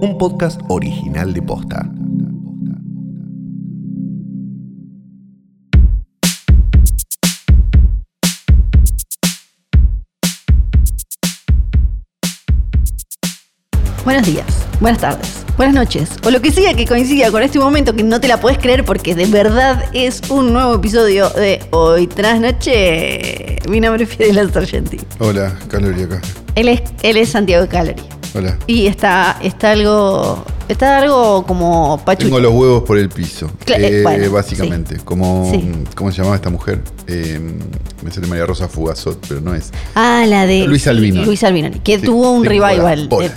un podcast original de Posta. Buenos días, buenas tardes, buenas noches, o lo que sea que coincida con este momento que no te la puedes creer porque de verdad es un nuevo episodio de Hoy tras Noche. Mi nombre es Fidel Sargenti. Hola, Calori acá. Él es, él es Santiago Calori. Hola. Y está, está algo. Está algo como pachucho. Tengo los huevos por el piso. Cla- eh, bueno, básicamente. Como. Sí. ¿Cómo se llamaba esta mujer? Eh, me sale María Rosa Fugazot, pero no es. Ah, la de. Luis Albinoni. Luis Albinoni, que Sí, tuvo un revival. de-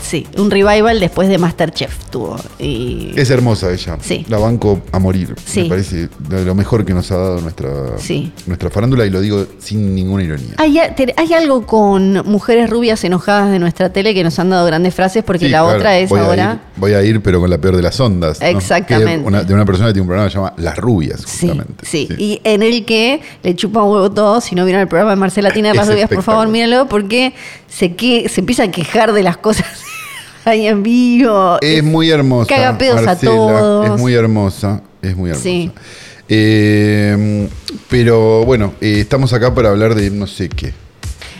sí, un revival después de Masterchef tuvo. Y. Es hermosa ella. Sí. La banco a morir. Me parece de lo mejor que nos ha dado nuestra, nuestra farándula y lo digo sin ninguna ironía. Hay, hay algo con mujeres rubias enojadas de nuestra tele que nos han dado grandes frases porque la claro, otra es ahora. Voy a ir, pero con la peor de las ondas. ¿no? Exactamente. Una- de una persona que tiene un programa que se llama Las Rubias, Sí, justamente. sí, y en el que le chupa huevo todo. Si no vieron el programa de Marcela Tina de las rubias, por favor, míralo, porque se, que, se empieza a quejar de las cosas ahí en vivo. Es muy hermosa. Caga pedos a Marcela, todos. Es muy hermosa. Es muy hermosa. Sí. Eh, pero bueno, eh, estamos acá para hablar de no sé qué.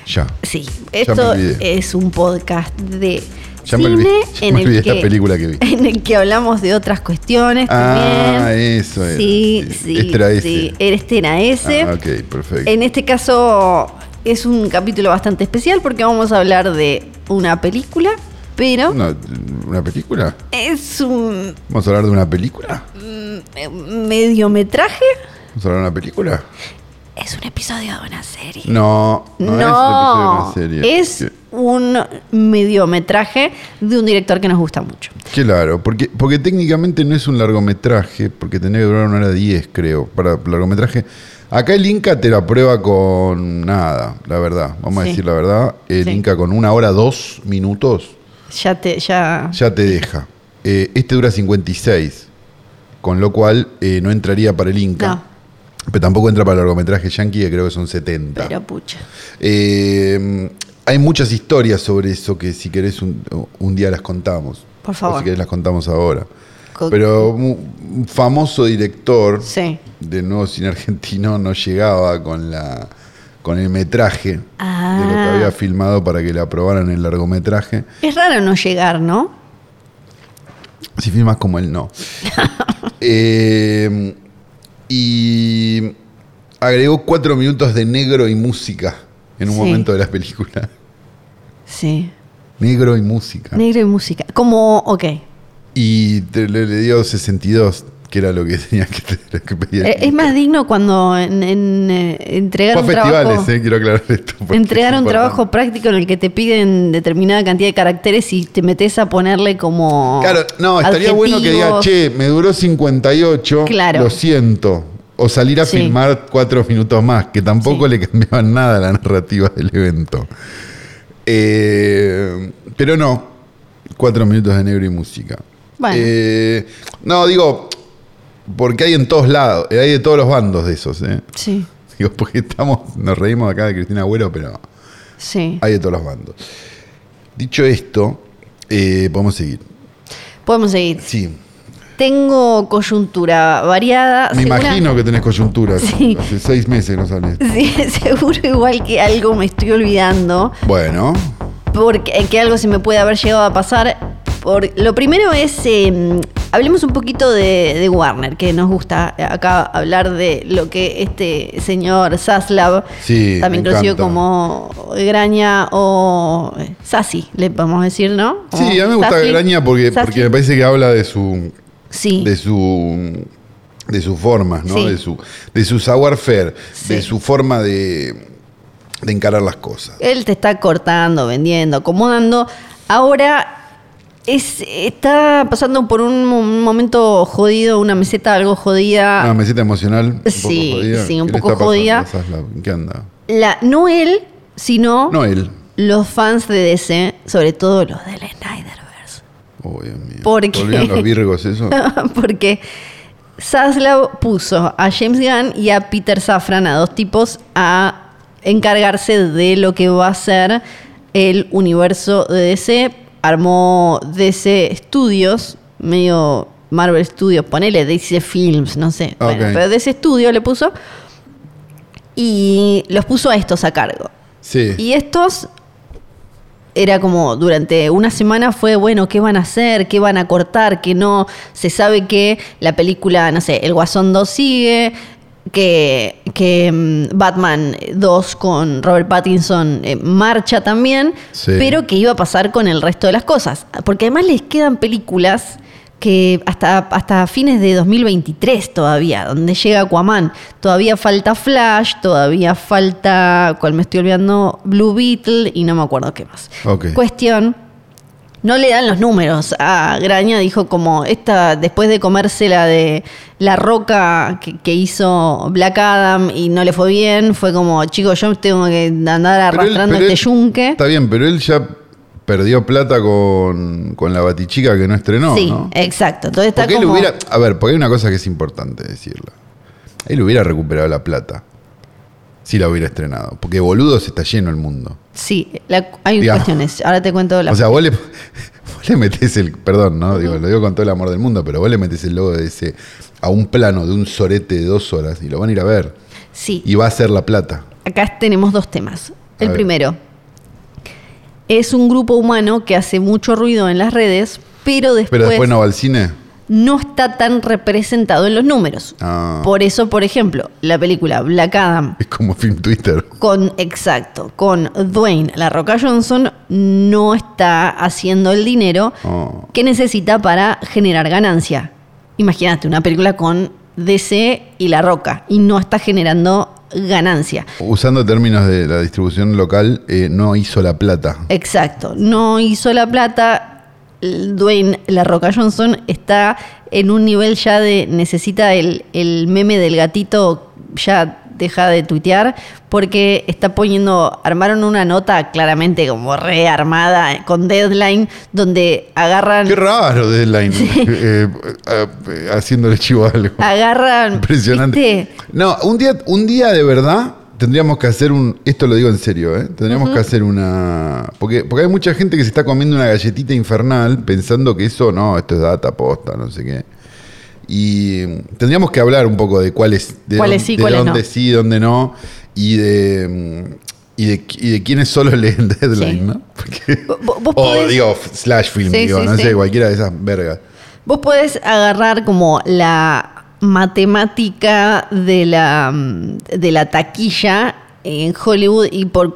Ya. Sí, esto es un podcast de Ya me cine olvidé, ya en, me el olvidé que, la película que vi. en el que hablamos de otras cuestiones Ah, también. eso era. Sí, Sí, este era ese. sí, este era ese. Ah, ok, perfecto. En este caso es un capítulo bastante especial porque vamos a hablar de una película, pero Una, una película? es un ¿Vamos a hablar de una película? eh, mediometraje. ¿Vamos a hablar de una película? Es un episodio de una serie. No, no, es el episodio de una serie. es un mediometraje de un director que nos gusta mucho. Claro, porque, porque técnicamente no es un largometraje, porque tendría que durar una hora diez, creo, para largometraje. Acá el Inca te la prueba con nada, la verdad. Vamos Sí. a decir la verdad. El Sí. Inca con una hora dos minutos Ya te, ya. ya te deja. Eh, este dura 56, con lo cual eh, no entraría para el Inca. No. Pero tampoco entra para el largometraje yankee, que creo que son 70. Pero pucha. Eh, hay muchas historias sobre eso que si querés un, un día las contamos. Por favor. O si querés las contamos ahora. Co- Pero un famoso director Sí. del nuevo cine argentino no llegaba con la con el metraje de lo que Ah. había filmado para que le aprobaran el largometraje. Es raro no llegar, ¿no? Si filmas como él, no. Eh, y agregó cuatro minutos de negro y música en un Sí. momento de la película. Sí. Negro y música. Negro y música. Como, ok. Y te- le, le dio 62, que era lo que tenía que, que pedía. Eh, Es más digno cuando en, en, eh, entregar Fue un festivales, trabajo. eh, quiero aclarar esto. Entregar es un trabajo práctico en el que te piden determinada cantidad de caracteres y te metes a ponerle como. Claro, no, estaría bueno que diga, che, me duró 58, Claro. lo siento. O salir a Sí. filmar cuatro minutos más, que tampoco Sí. le cambiaban nada a la narrativa del evento. Eh, pero no, cuatro minutos de negro y música. Bueno. Eh, no, digo, porque hay en todos lados, eh, hay de todos los bandos de esos. eh. Sí, Digo, porque estamos, nos reímos acá de Cristina Agüero, pero sí. hay de todos los bandos. Dicho esto, eh, podemos seguir. Podemos seguir. Sí, Tengo coyuntura variada. me segura- imagino que tenés coyuntura. Sí. Hace seis meses no sales. Sí, seguro igual que algo me estoy olvidando. Bueno, porque que algo se me puede haber llegado a pasar. Por, lo primero es, eh, hablemos un poquito de, de Warner, que nos gusta acá hablar de lo que este señor Zaslav, Sí, también conocido encanta. como Graña o eh, Sassi, le podemos decir, ¿no? sí, a mí me gusta Sassi. Graña porque, Sassi. porque me parece que habla de su, Sí, de su, de sus formas, ¿no? Sí. De su, de su savoir faire, Sí. de su forma de, de encarar las cosas. él te está cortando, vendiendo, acomodando. Ahora es, está pasando por un mo- momento jodido, una meseta algo jodida. Una meseta emocional. Un Sí, poco jodida. sí, un ¿Qué le poco jodida. ¿Qué anda? La, no él, sino No él. los fans de DC, sobre todo los del Snyderverse. Oh, Dios mío. ¿Por qué? ¿Volvieron los virgos eso? Porque Zaslav puso a James Gunn y a Peter Safran, a dos tipos, a encargarse de lo que va a ser el universo de DC armó DC Studios, medio Marvel Studios, ponele DC Films, no sé. Bueno, Ok. pero DC Studios le puso. Y los puso a estos a cargo. Sí. Y estos era como durante una semana fue, bueno, ¿qué van a hacer? ¿Qué van a cortar? Que no se sabe que la película, no sé, El Guasón 2 sigue, que, que mm, Batman 2 con Robert Pattinson eh, marcha también, Sí. pero que iba a pasar con el resto de las cosas. Porque además les quedan películas que hasta, hasta fines de 2023 todavía, donde llega Aquaman. Todavía falta Flash, todavía falta, cuál me estoy olvidando, Blue Beetle y no me acuerdo qué más. Cuestión, no le dan los números. A Graña dijo como esta, después de comerse la de la roca que, que hizo Black Adam y no le fue bien, fue como, chicos, yo tengo que andar Pero él- arrastrando pero este él- yunque. Está bien, pero él ya perdió plata con, con la batichica que no estrenó, sí, ¿no? exacto. Entonces está Porque él como... hubiera. A ver, porque hay una cosa que es importante decirla. Él hubiera recuperado la plata si la hubiera estrenado. Porque boludos está lleno el mundo. Sí, la- hay Digamos. cuestiones. Ahora te cuento la... O sea, vos le, vos le metés el. Perdón, ¿no? Digo, lo digo con todo el amor del mundo, pero vos le metés el logo de ese a un plano de un sorete de dos horas y lo van a ir a ver. sí, Y va a ser la plata. acá tenemos dos temas. El primero, es un grupo humano que hace mucho ruido en las redes, pero después, Pero después no va al cine. No está tan representado en los números. Ah. Por eso, por ejemplo, la película Black Adam Es como film Twitter. con, exacto, con Dwayne La Roca Johnson no está haciendo el dinero Oh. que necesita para generar ganancia. Imagínate una película con DC y La Roca y no está generando ganancia. Usando términos de la distribución local, eh, no hizo la plata. Exacto, no hizo la plata. Dwayne La Roca Johnson está en un nivel ya de necesita el, el meme del gatito ya deja de tuitear porque está poniendo armaron una nota claramente como rearmada con deadline donde agarran Qué raro Deadline eh, eh, eh, haciéndole chivo a algo. agarran Impresionante. ¿viste? No, un día, un día de verdad tendríamos que hacer un. Esto lo digo en serio, ¿eh? Tendríamos que hacer una. Porque, porque hay mucha gente que se está comiendo una galletita infernal pensando que eso, no, esto es data posta, no sé qué. Y tendríamos que hablar un poco de cuáles. De Cuáles sí, de cuáles dónde no. sí, dónde no. Y de. Y de, y de quiénes solo leen Deadline, Sí. ¿no? Porque, o podés- digo, Slash Film, Sí, digo, sí, no sé, cualquiera de esas vergas. Vos podés agarrar como la matemática de la, de la taquilla en Hollywood y por,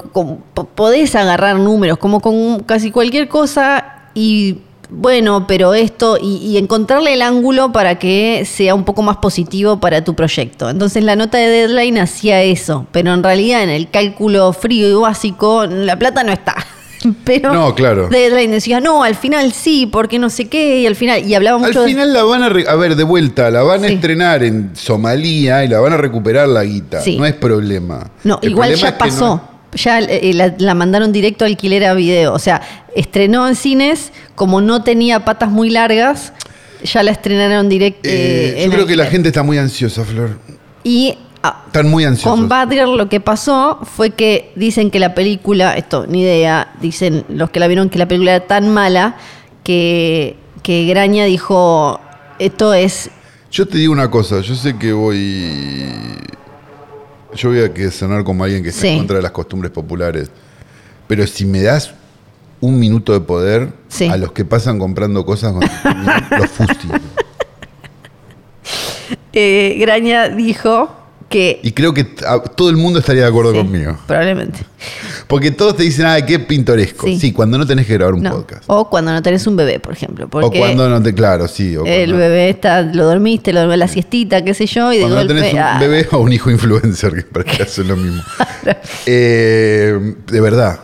podés agarrar números como con casi cualquier cosa y bueno, pero esto y, y encontrarle el ángulo para que sea un poco más positivo para tu proyecto. Entonces la nota de deadline hacía eso, pero en realidad en el cálculo frío y básico la plata no está. Pero No, claro. Deadline decía, no, al final sí, porque no sé qué, y al final, y hablaba mucho Al de- final la van a, re- a ver, de vuelta, la van a estrenar en Somalia y la van a recuperar la guita. Sí. No es problema. No, El igual problema ya pasó. no- Ya eh, la, la mandaron directo a alquiler a video. O sea, estrenó en cines, como no tenía patas muy largas, ya la estrenaron directo. Eh, yo creo que la gente está muy ansiosa, Flor. Y Están muy ansiosos. con Badger lo que pasó fue que dicen que la película, esto ni idea, dicen los que la vieron que la película era tan mala que, que Graña dijo, esto es Yo te digo una cosa, yo sé que voy. Yo voy a que sonar como alguien que está Sí. en contra de las costumbres populares. Pero si me das un minuto de poder Sí. a los que pasan comprando cosas con los fustio. eh, Graña dijo que... Y creo que todo el mundo estaría de acuerdo Sí, conmigo. Probablemente. Porque todos te dicen, ah, qué pintoresco. Sí. Sí, cuando no tenés que grabar un No. podcast. O cuando no tenés un bebé, por ejemplo. O cuando no te, claro, sí. O el cuando, bebé está, lo dormiste, lo dormiste la siestita, qué sé yo, y de cuando no golpe. tenés un ah, bebé o un hijo influencer, que para que hacen lo mismo. Eh, de verdad,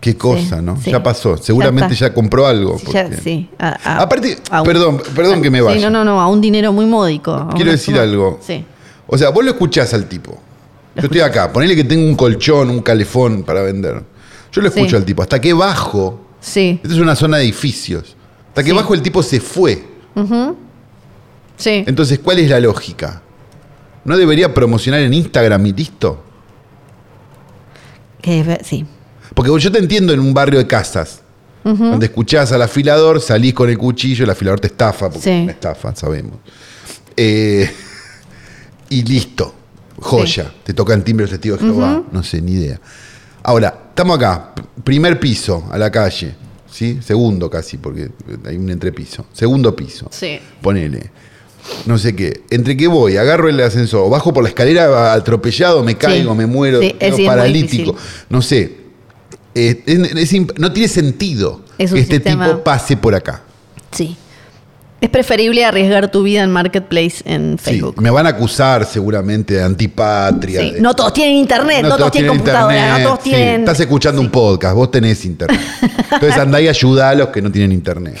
qué cosa, ¿no? Ya pasó. Seguramente ya, compró algo. ya, sí. a- a- Aparte, a un- perdón, perdón que me Sí, vaya. no, no, no, a un dinero muy módico. Quiero decir suma- algo. Sí. O sea, vos lo escuchás al tipo. Yo estoy acá, ponele que tengo un colchón, un calefón para vender. Yo lo escucho Sí. al tipo. Hasta que bajo, Sí, esta es una zona de edificios. Hasta que Sí. bajo el tipo se fue. sí. Entonces, ¿cuál es la lógica? ¿No debería promocionar en Instagram y listo? Que sí. Porque yo te entiendo en un barrio de casas. Donde escuchás al afilador, salís con el cuchillo, el afilador te estafa, porque Sí. es una estafa, sabemos. Eh, y listo. Joya. Te tocan timbre los testigos de Jehová. No sé, ni idea. Ahora, estamos acá. Primer piso, a la calle. ¿Sí? Segundo casi, porque hay un entrepiso. Segundo piso. Sí. Ponele. No sé qué. ¿Entre qué voy? Agarro el ascensor. o Bajo por la escalera atropellado, me caigo, me muero, Sí, es- sí, paralítico. No sé. Eh, es- es imp- no tiene sentido que este sistema- tipo pase por acá. Sí. Es preferible arriesgar tu vida en Marketplace en Sí, Facebook. me van a acusar seguramente de antipatria. Sí. de- No todos tienen internet, no, todos tienen computadora, internet, no todos sí. tienen. Estás escuchando un podcast, vos tenés internet. Entonces andá y ayuda a los que no tienen internet.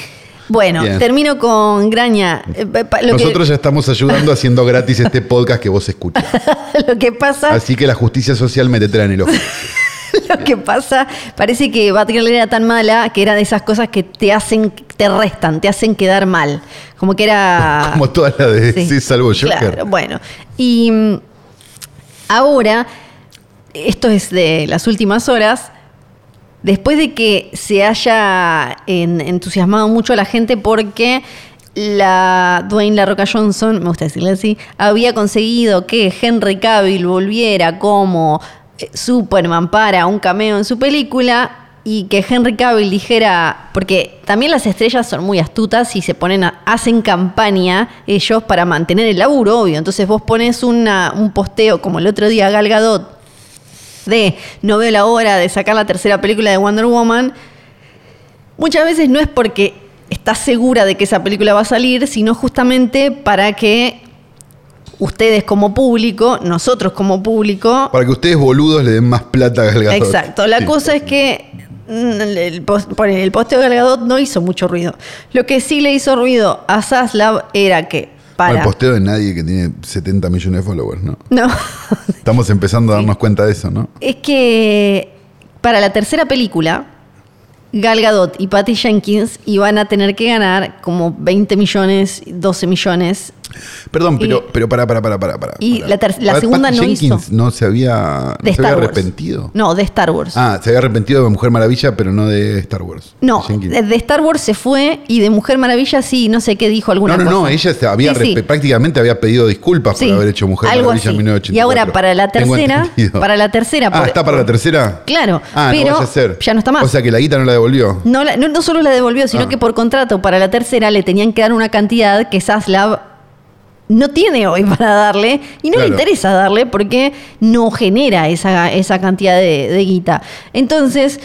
Bueno, Bien. termino con Graña. Eh, Lo, Nosotros ya estamos ayudando haciendo gratis este podcast que vos escuchás. que, lo que pasa, Así que la justicia social metetela en el ojo. lo que pasa, parece que Batgirl era tan mala que era de esas cosas que te hacen, te restan, te hacen quedar mal. Como que era. Como toda la de Sí, sí, salvo Joker. Claro, bueno. Y mm, ahora, esto es de las últimas horas, después de que se haya en- entusiasmado mucho a la gente porque la Dwayne La Roca Johnson, me gusta decirle así, había conseguido que Henry Cavill volviera como eh, Superman para un cameo en su película y que Henry Cavill dijera, porque también las estrellas son muy astutas y se ponen a- hacen campaña ellos para mantener el laburo, obvio. Entonces vos pones una- un posteo como el otro día Gal Gadot de no veo la hora de sacar la tercera película de Wonder Woman, muchas veces no es porque estás segura de que esa película va a salir, sino justamente para que ustedes como público, nosotros como público, Para que ustedes boludos le den más plata a Gal Gadot. Exacto. La Sí. cosa es que el, post- por el posteo de Gal Gadot no hizo mucho ruido. Lo que sí le hizo ruido a Zaslav era que No para... hay posteo de nadie que tiene 70 millones de followers, ¿no? No. Estamos empezando a darnos cuenta de eso, ¿no? es que para la tercera película, Gal Gadot y Patty Jenkins iban a tener que ganar como 20 millones, 12 millones. Perdón, pero, Y- pero para, para, para, para. para. y para. la ter- la Pat- segunda no Jenkins hizo. no se había, no se había Wars. arrepentido. No, de Star Wars. Ah, se había arrepentido de Mujer Maravilla, pero no de Star Wars. No, de, de Star Wars se fue y de Mujer Maravilla sí, no sé qué dijo alguna No, no, cosa. no, ella se había Sí, sí. arrepe- prácticamente había pedido disculpas Sí, por haber hecho Mujer algo Maravilla en así. 1984. Y ahora para la tercera, para la tercera, Ah, por- ¿está para la tercera? Claro, Ah, pero no a ya no está más. O sea que la guita no la devolvió. No, la- no, no solo la devolvió, sino Ah. que por contrato para la tercera le tenían que dar una cantidad que Zaslav no tiene hoy para darle y no le interesa darle porque no genera esa, esa cantidad de, de guita. Entonces,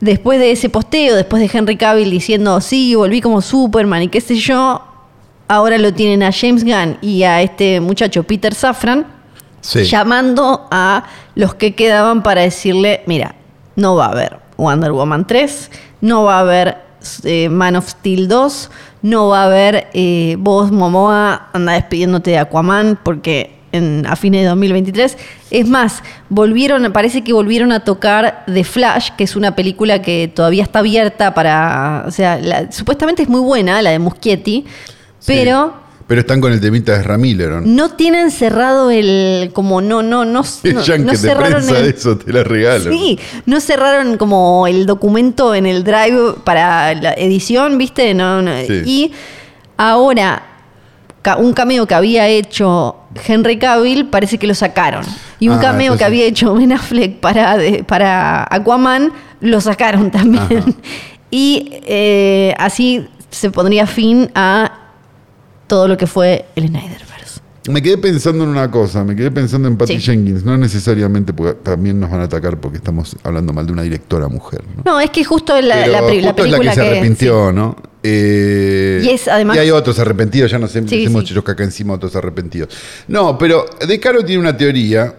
después de ese posteo, después de Henry Cavill diciendo, sí, volví como Superman y qué sé yo, ahora lo tienen a James Gunn y a este muchacho Peter Safran Sí. llamando a los que quedaban para decirle, mira, no va a haber Wonder Woman 3, no va a haber eh, Man of Steel 2, no va a haber eh, vos, Momoa, anda despidiéndote de Aquaman porque en, a fines de 2023. Es más, volvieron, parece que volvieron a tocar The Flash, que es una película que todavía está abierta para, o sea, la- supuestamente es muy buena, la de Muschietti, Sí. pero Pero están con el temita de Ezra Miller, ¿o ¿no? no tienen cerrado el como no no no El no, no de cerraron prensa el, de eso te la regalo. sí no cerraron como el documento en el drive para la edición viste no, no. Sí. y ahora un cameo que había hecho Henry Cavill parece que lo sacaron y un Ah, cameo que había hecho Ben Affleck para de- para Aquaman lo sacaron también Ajá. y eh, así se pondría fin a todo lo que fue el Snyderverse Me quedé pensando en una cosa, me quedé pensando en Patty Sí. Jenkins, no necesariamente porque también nos van a atacar porque estamos hablando mal de una directora mujer, ¿no? No, es que justo la, Pero la, justo es película la que se arrepintió, ¿no? Eh, Y es, además- y hay otros arrepentidos, ya nos Sí, hemos hecho caca encima otros arrepentidos. No, pero De Caro tiene una teoría,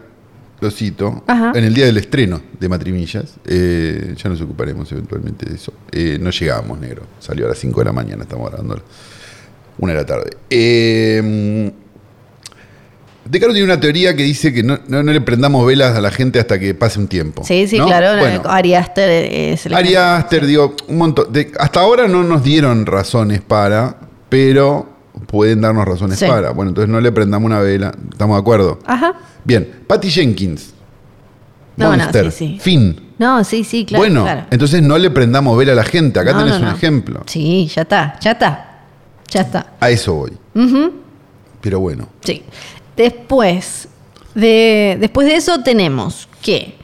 lo cito, Ajá. en el día del estreno de Matrimillas, eh, ya nos ocuparemos eventualmente de eso. Eh, no llegábamos, negro, salió a las 5 de la mañana, estamos grabando una de la tarde. Eh, de Caro tiene una teoría que dice que no, no- no le prendamos velas a la gente hasta que pase un tiempo. Sí, sí, ¿no? claro. Bueno, Ari Aster es el Ari Aster, digo, un montón. de- hasta ahora no nos dieron razones para, pero pueden darnos razones Sí. para. Bueno, entonces no le prendamos una vela. ¿Estamos de acuerdo? Ajá. Bien, Patty Jenkins. No, no, sí, sí. Fin. No, sí, sí, claro. bueno, claro. entonces no le prendamos vela a la gente. Acá tenés un ejemplo. Sí, ya está, ya está. Ya está. A eso voy. Pero bueno. Sí. Después de, después de eso tenemos que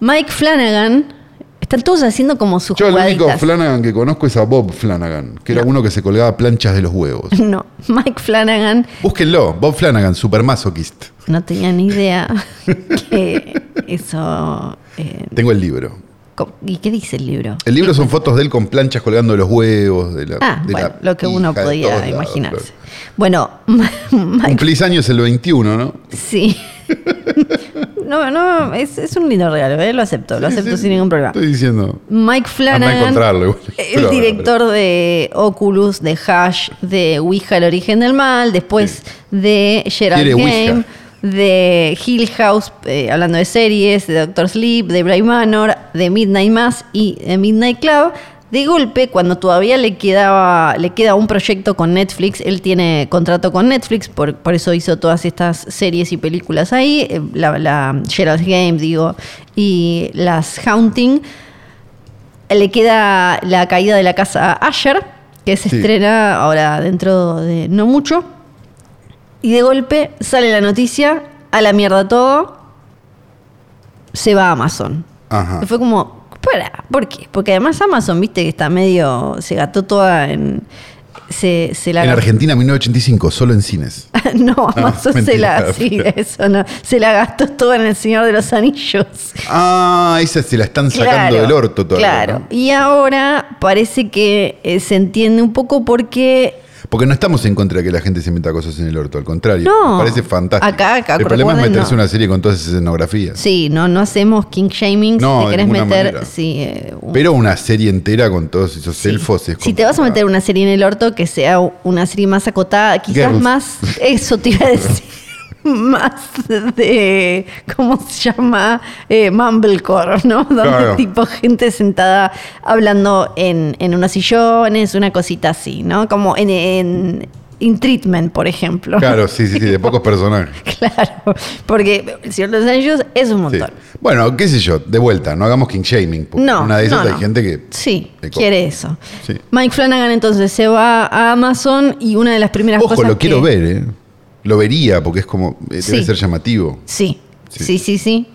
Mike Flanagan. Están todos haciendo como sus Yo el único. Flanagan que conozco es a Bob Flanagan, que era uno que se colgaba planchas de los huevos. No, Mike Flanagan Búsquenlo, Bob Flanagan, super masoquist. no tenía ni idea que eso. eh, Tengo el libro. ¿Y qué dice el libro? El libro son fotos de él con planchas colgando los huevos. De la, Ah, de bueno, la lo que uno podía lados, imaginarse. claro. Bueno, Cumplís años el 21, ¿no? sí. No, no, es, es un lindo regalo, ¿eh? lo acepto, lo acepto sin ningún problema. Estoy diciendo. Mike Flanagan, igual. el director de Oculus, de Hash, de Ouija, el origen del mal, después de Gerald Ouija. De Hill House, eh, hablando de series, de Doctor Sleep, de Bray Manor, de Midnight Mass y de Midnight Club. De golpe, cuando todavía le quedaba, le queda un proyecto con Netflix, él tiene contrato con Netflix, por, por eso hizo todas estas series y películas ahí, eh, la, la Game, digo, y las Haunting. Le queda la caída de la casa Asher, que se Sí. estrena ahora dentro de no mucho. Y de golpe sale la noticia, a la mierda todo, se va a Amazon. Ajá. Y fue como, para, ¿por qué? Porque además Amazon, viste que está medio, se gató toda en... Se, se la En Argentina, 1985, solo en cines. no, Amazon se mentira. la, sí, eso no, se la gastó toda en El Señor de los Anillos. Ah, esa se la están sacando Claro, del orto todavía. Claro. ¿no? Y ahora parece que eh, se entiende un poco porque Porque no estamos en contra de que la gente se meta cosas en el orto, al contrario. No. Me parece fantástico. Acá- acá, el problema es meterse no. una serie con todas esas escenografías. sí, no, no hacemos king shaming. No, si te querés meter, manera. sí, eh, un- Pero una serie entera con todos esos sí. elfos es Si te vas a meter una serie en el orto, que sea una serie más acotada, quizás Girls. más. Eso te iba a decir. Más de. ¿Cómo se llama? Eh, Mumblecore, ¿no? Donde Claro. tipo gente sentada hablando en, en unos sillones, una cosita así, ¿no? Como en. en In Treatment, por ejemplo. Claro, sí, sí, sí, de pocos personajes. Claro, porque El Señor de los Anillos es un Sí. montón. Bueno, qué sé yo, de vuelta, no hagamos king shaming. porque No, una de esas no, hay no. gente que. Sí, quiere eso. Sí. Mike Flanagan entonces se va a Amazon y una de las primeras Ojo, cosas lo quiero ver, ¿eh? Lo vería porque es como. eh, Debe Sí. ser llamativo. Sí, Sí. sí, sí, sí.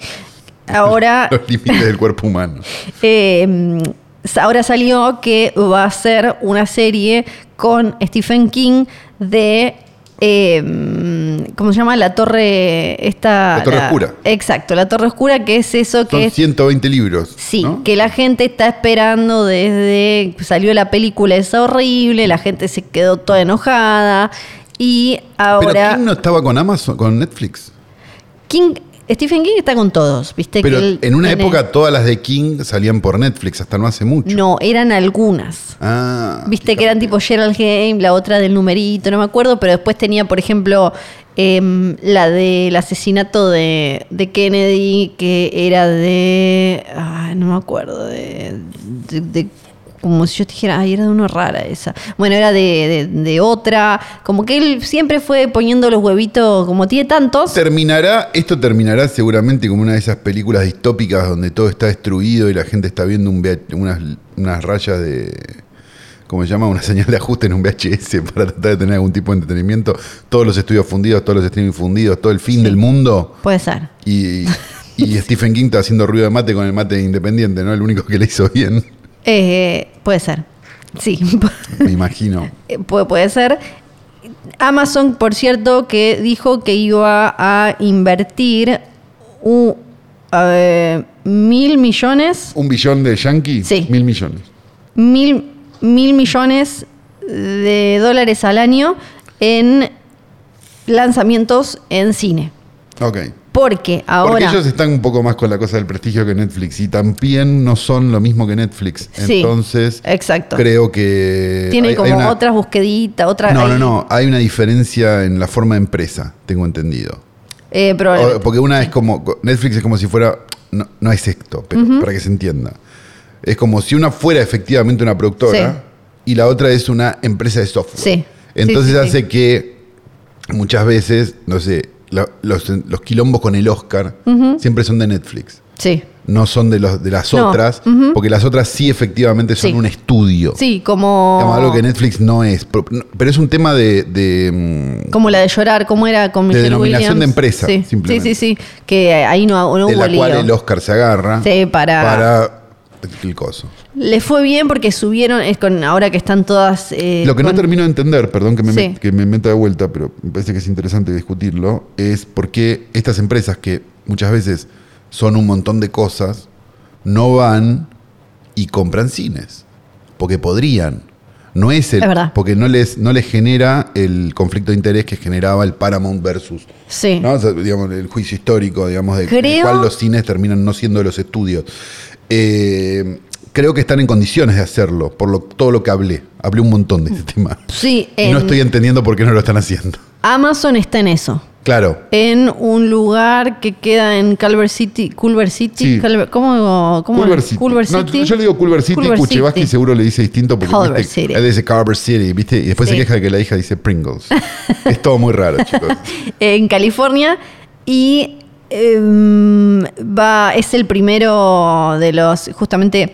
Ahora, Los límites del cuerpo humano. eh, ahora salió que va a ser una serie con Stephen King de... eh, ¿Cómo se llama? La torre... Esta, La Torre Oscura. Exacto, la torre oscura, que es eso que Son es 120 libros. Sí, ¿no? que la gente está esperando desde salió la película esa horrible, la gente se quedó toda enojada y Pero ahora ¿quién no estaba con Amazon, con Netflix? King, Stephen King está con todos, ¿viste? Pero que él en una tiene- época todas las de King salían por Netflix, hasta no hace mucho. no, eran algunas. Ah, Viste que eran tipo Gerald Game, la otra del numerito, no me acuerdo, pero después tenía, por ejemplo, em, la del asesinato de, de Kennedy, que era de. ay, no me acuerdo, de. de- de- como si yo te dijera, ay, era de una rara esa. Bueno, era de, de- de otra. Como que él siempre fue poniendo los huevitos, como tiene tantos. Terminará, esto terminará seguramente como una de esas películas distópicas donde todo está destruido y la gente está viendo un unas, unas rayas de. ¿Cómo se llama? Una señal de ajuste en un VHS para tratar de tener algún tipo de entretenimiento. Todos los estudios fundidos, todos los streaming fundidos, todo el fin del mundo. Puede ser. Y, y Stephen King está haciendo ruido de mate con el mate independiente, ¿no? El único que le hizo bien, Eh, puede ser. Sí, me imagino. Eh, puede, puede ser. Amazon, por cierto, que dijo que iba a invertir un, a ver, mil millones, ¿Un billón de yankee? Sí. Mil millones. mil, mil millones de dólares al año en lanzamientos en cine. Ok. Porque Porque ahora... ellos están un poco más con la cosa del prestigio que Netflix y también no son lo mismo que Netflix. Sí, Entonces, exacto. creo que. tiene hay- hay como una- otras busqueditas, otras... No, no, no. Hay una diferencia en la forma de empresa, tengo entendido. Eh, O- porque una es como. Netflix es como si fuera. No, no es esto, pero para que se entienda. Es como si una fuera efectivamente una productora y la otra es una empresa de software. Sí. Entonces hace que muchas veces, no sé, la- los, los quilombos con el Oscar siempre son de Netflix. Sí. no son de los de las No, otras, porque las otras sí efectivamente son Sí. un estudio. Sí, como. Digamos, algo que Netflix no es. Pero es un tema de. de, mm, Como la de llorar, como era con De Michelle denominación Williams. de empresa, Sí, simplemente. sí, sí, sí. Que ahí no, no de hubo la cual el Oscar se agarra Sí, para- para el coso. Le fue bien porque subieron, es con ahora que están todas. eh, Lo que no termino de entender, perdón que me, Sí. met- que me meta de vuelta, pero me parece que es interesante discutirlo, es por qué estas empresas que muchas veces son un montón de cosas, no van y compran cines. Porque podrían. No es el. Es verdad. Porque no les, no les genera el conflicto de interés que generaba el Paramount versus. Sí. ¿no? O sea, digamos, el juicio histórico, digamos, de, Creo- del cual los cines terminan no siendo de los estudios. Eh, creo que están en condiciones de hacerlo, por lo, todo lo que hablé. Hablé un montón de este tema. Sí, Y no en- estoy entendiendo por qué no lo están haciendo. Amazon está en eso. Claro. En un lugar que queda en Culver City. Culver City. Sí. Culver- ¿Cómo? cómo Culver City. Culver No, City. yo le digo Culver City, Culver City. seguro le dice distinto porque Culver ¿viste? City. él dice Culver City, ¿viste? Y después Sí. se queja de que la hija dice Pringles. es todo muy raro, chicos. en California y em, va es el primero de los justamente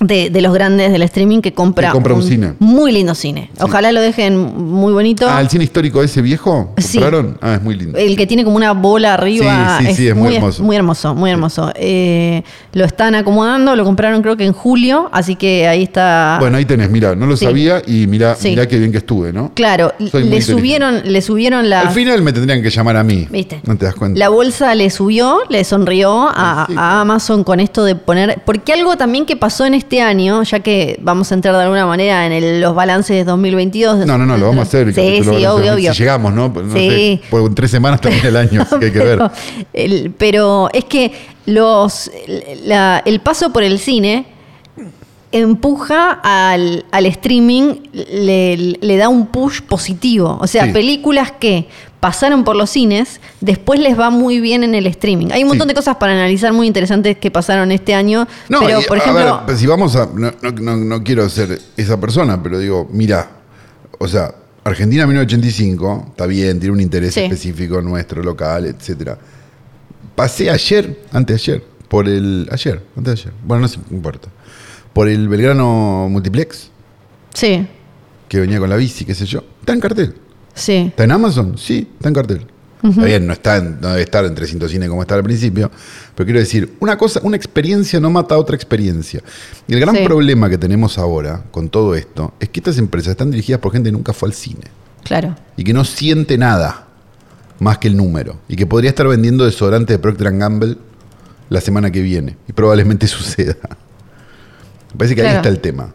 de, de los grandes del streaming que compra, Que compra un cine. muy lindo cine. Ojalá lo dejen muy bonito. Ah, el cine histórico ese viejo, Sí. ¿compraron? Ah, es muy lindo. El que tiene como una bola arriba. Sí, sí, sí, es muy hermoso. Muy hermoso, muy hermoso. Eh, lo están acomodando, lo compraron creo que en julio, así que ahí está. Bueno, ahí tenés, mira, no lo Sí. sabía y mira, Sí. mira qué bien que estuve, ¿no? claro, Soy le subieron, le subieron la. Al final me tendrían que llamar a mí. ¿Viste? No te das cuenta. La bolsa le subió, le sonrió a, Sí, sí, a. Amazon con esto de poner. Porque algo también que pasó en este año, ya que vamos a entrar de alguna manera en el- los balances de 2022. No, no, no, lo vamos a hacer. Sí, sí, obvio, obvio. Si llegamos, ¿no? No Sí. sé, por en tres semanas termina el año, así que hay que ver. pero, el- pero es que los la- el paso por el cine empuja al, al streaming, le, le da un push positivo. O sea, Sí. películas que pasaron por los cines, después les va muy bien en el streaming. Hay un montón Sí. de cosas para analizar muy interesantes que pasaron este año. No, pero, y, por a ejemplo, ver, si vamos a. No, no- no- no quiero ser esa persona, pero digo, mira, o sea, Argentina 1985, está bien, tiene un interés Sí. específico nuestro, local, etcétera. Pasé ayer, anteayer, por el. Ayer, anteayer. Bueno, no importa. Por el Belgrano Multiplex, sí, que venía con la bici, qué sé yo. Está en cartel. Sí. ¿Está en Amazon? Sí, está en cartel. Está bien, no, está en- no debe estar en 300 cine como estaba al principio, pero quiero decir, una cosa, una experiencia no mata a otra experiencia. Y el gran Sí. problema que tenemos ahora con todo esto es que estas empresas están dirigidas por gente que nunca fue al cine Claro. y que no siente nada más que el número y que podría estar vendiendo desodorante de Procter Gamble la semana que viene y probablemente suceda. Me parece que ahí está el tema.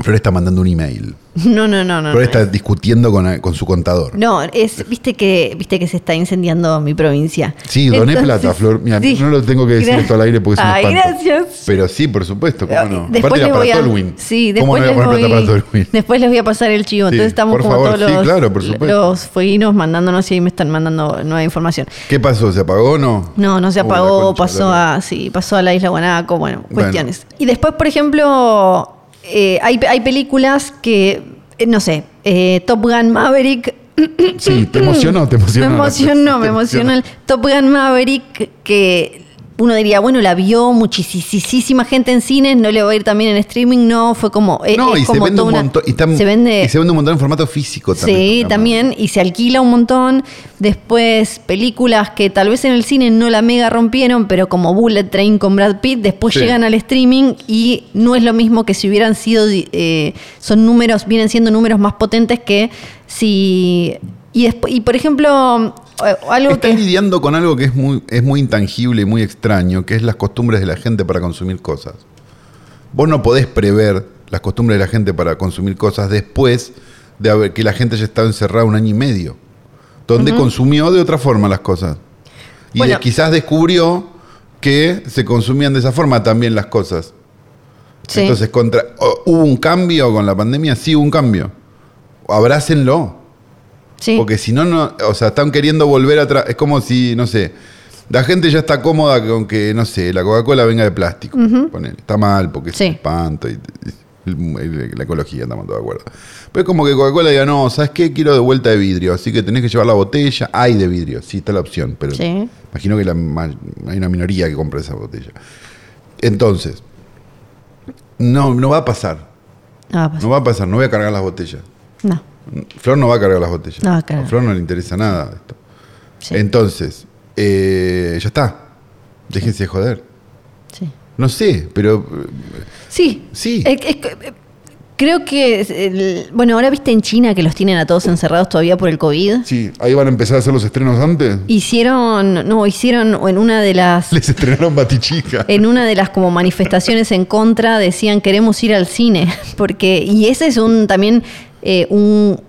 Flor está mandando un email. No, no, no, no. Flor no. está discutiendo con, con su contador. No, es, viste que, viste que se está incendiando mi provincia. Sí, doné Entonces, plata, Flor. Mira, sí. no lo tengo que decir esto al aire porque es un Ay, espanto. gracias. Pero sí, por supuesto, cómo no. Después les voy a, Tolwyn. sí, ¿Cómo después no les voy plata para Tolwyn? después les voy a pasar el chivo. Sí, Entonces estamos por como favor, todos sí, los, claro, por supuesto. los fueguinos mandándonos y ahí me están mandando nueva información. ¿Qué pasó? ¿Se apagó o no? No, no se apagó, concha pasó a, sí, pasó a la isla Guanaco, bueno, Bueno. cuestiones. Y después, por ejemplo, eh, hay, hay películas que, eh, no sé, eh, Top Gun Maverick Sí, te emocionó, te emocionó. me emocionó, me emocionó el Top Gun Maverick que uno diría, bueno, la vio muchísima gente en cines, no le va a ir también en streaming, no, fue como... es- No, es y se vende un una- montón. Y, se vende... y se vende un montón en formato físico también. Sí, también, y se alquila un montón. Después, películas que tal vez en el cine no la mega rompieron, pero como Bullet Train con Brad Pitt, después Sí. llegan al streaming y no es lo mismo que si hubieran sido, eh, son números, vienen siendo números más potentes que si... Y, después, y por ejemplo, eh, algo Están que... lidiando con algo que es muy, es muy intangible y muy extraño, que es las costumbres de la gente para consumir cosas. Vos no podés prever las costumbres de la gente para consumir cosas después de haber, que la gente haya estado encerrada un año y medio, donde consumió de otra forma las cosas. Y Bueno. de- quizás descubrió que se consumían de esa forma también las cosas. Sí. Entonces, contra, ¿hubo un cambio con la pandemia? Sí, hubo un cambio. Abrácenlo. Sí. Porque si no, no, o sea, están queriendo volver atrás. Es como si, no sé, la gente ya está cómoda con que, no sé, la Coca-Cola venga de plástico. Ponele. Está mal porque Sí. es espanto. Y, la ecología, estamos todos de acuerdo. Pero es como que Coca-Cola diga, no, ¿sabes qué? Quiero de vuelta de vidrio, así que tenés que llevar la botella. Hay de vidrio, sí, está la opción, pero Sí. imagino que la hay una minoría que compra esa botella. Entonces, no, no va a pasar. No va a pasar, no voy a cargar las botellas. no. Flor no va a cargar las botellas. No va a cargar. A Flor no le interesa nada esto. Sí. Entonces, eh, ya está. Déjense de joder. sí. No sé, pero eh, Sí. Sí. Eh, eh, creo que, bueno, ahora viste en China que los tienen a todos encerrados todavía por el COVID. sí, ahí van a empezar a hacer los estrenos antes. Hicieron, no, hicieron en una de las Les estrenaron Batichica. en una de las como manifestaciones en contra decían queremos ir al cine porque y ese es un también eh, un,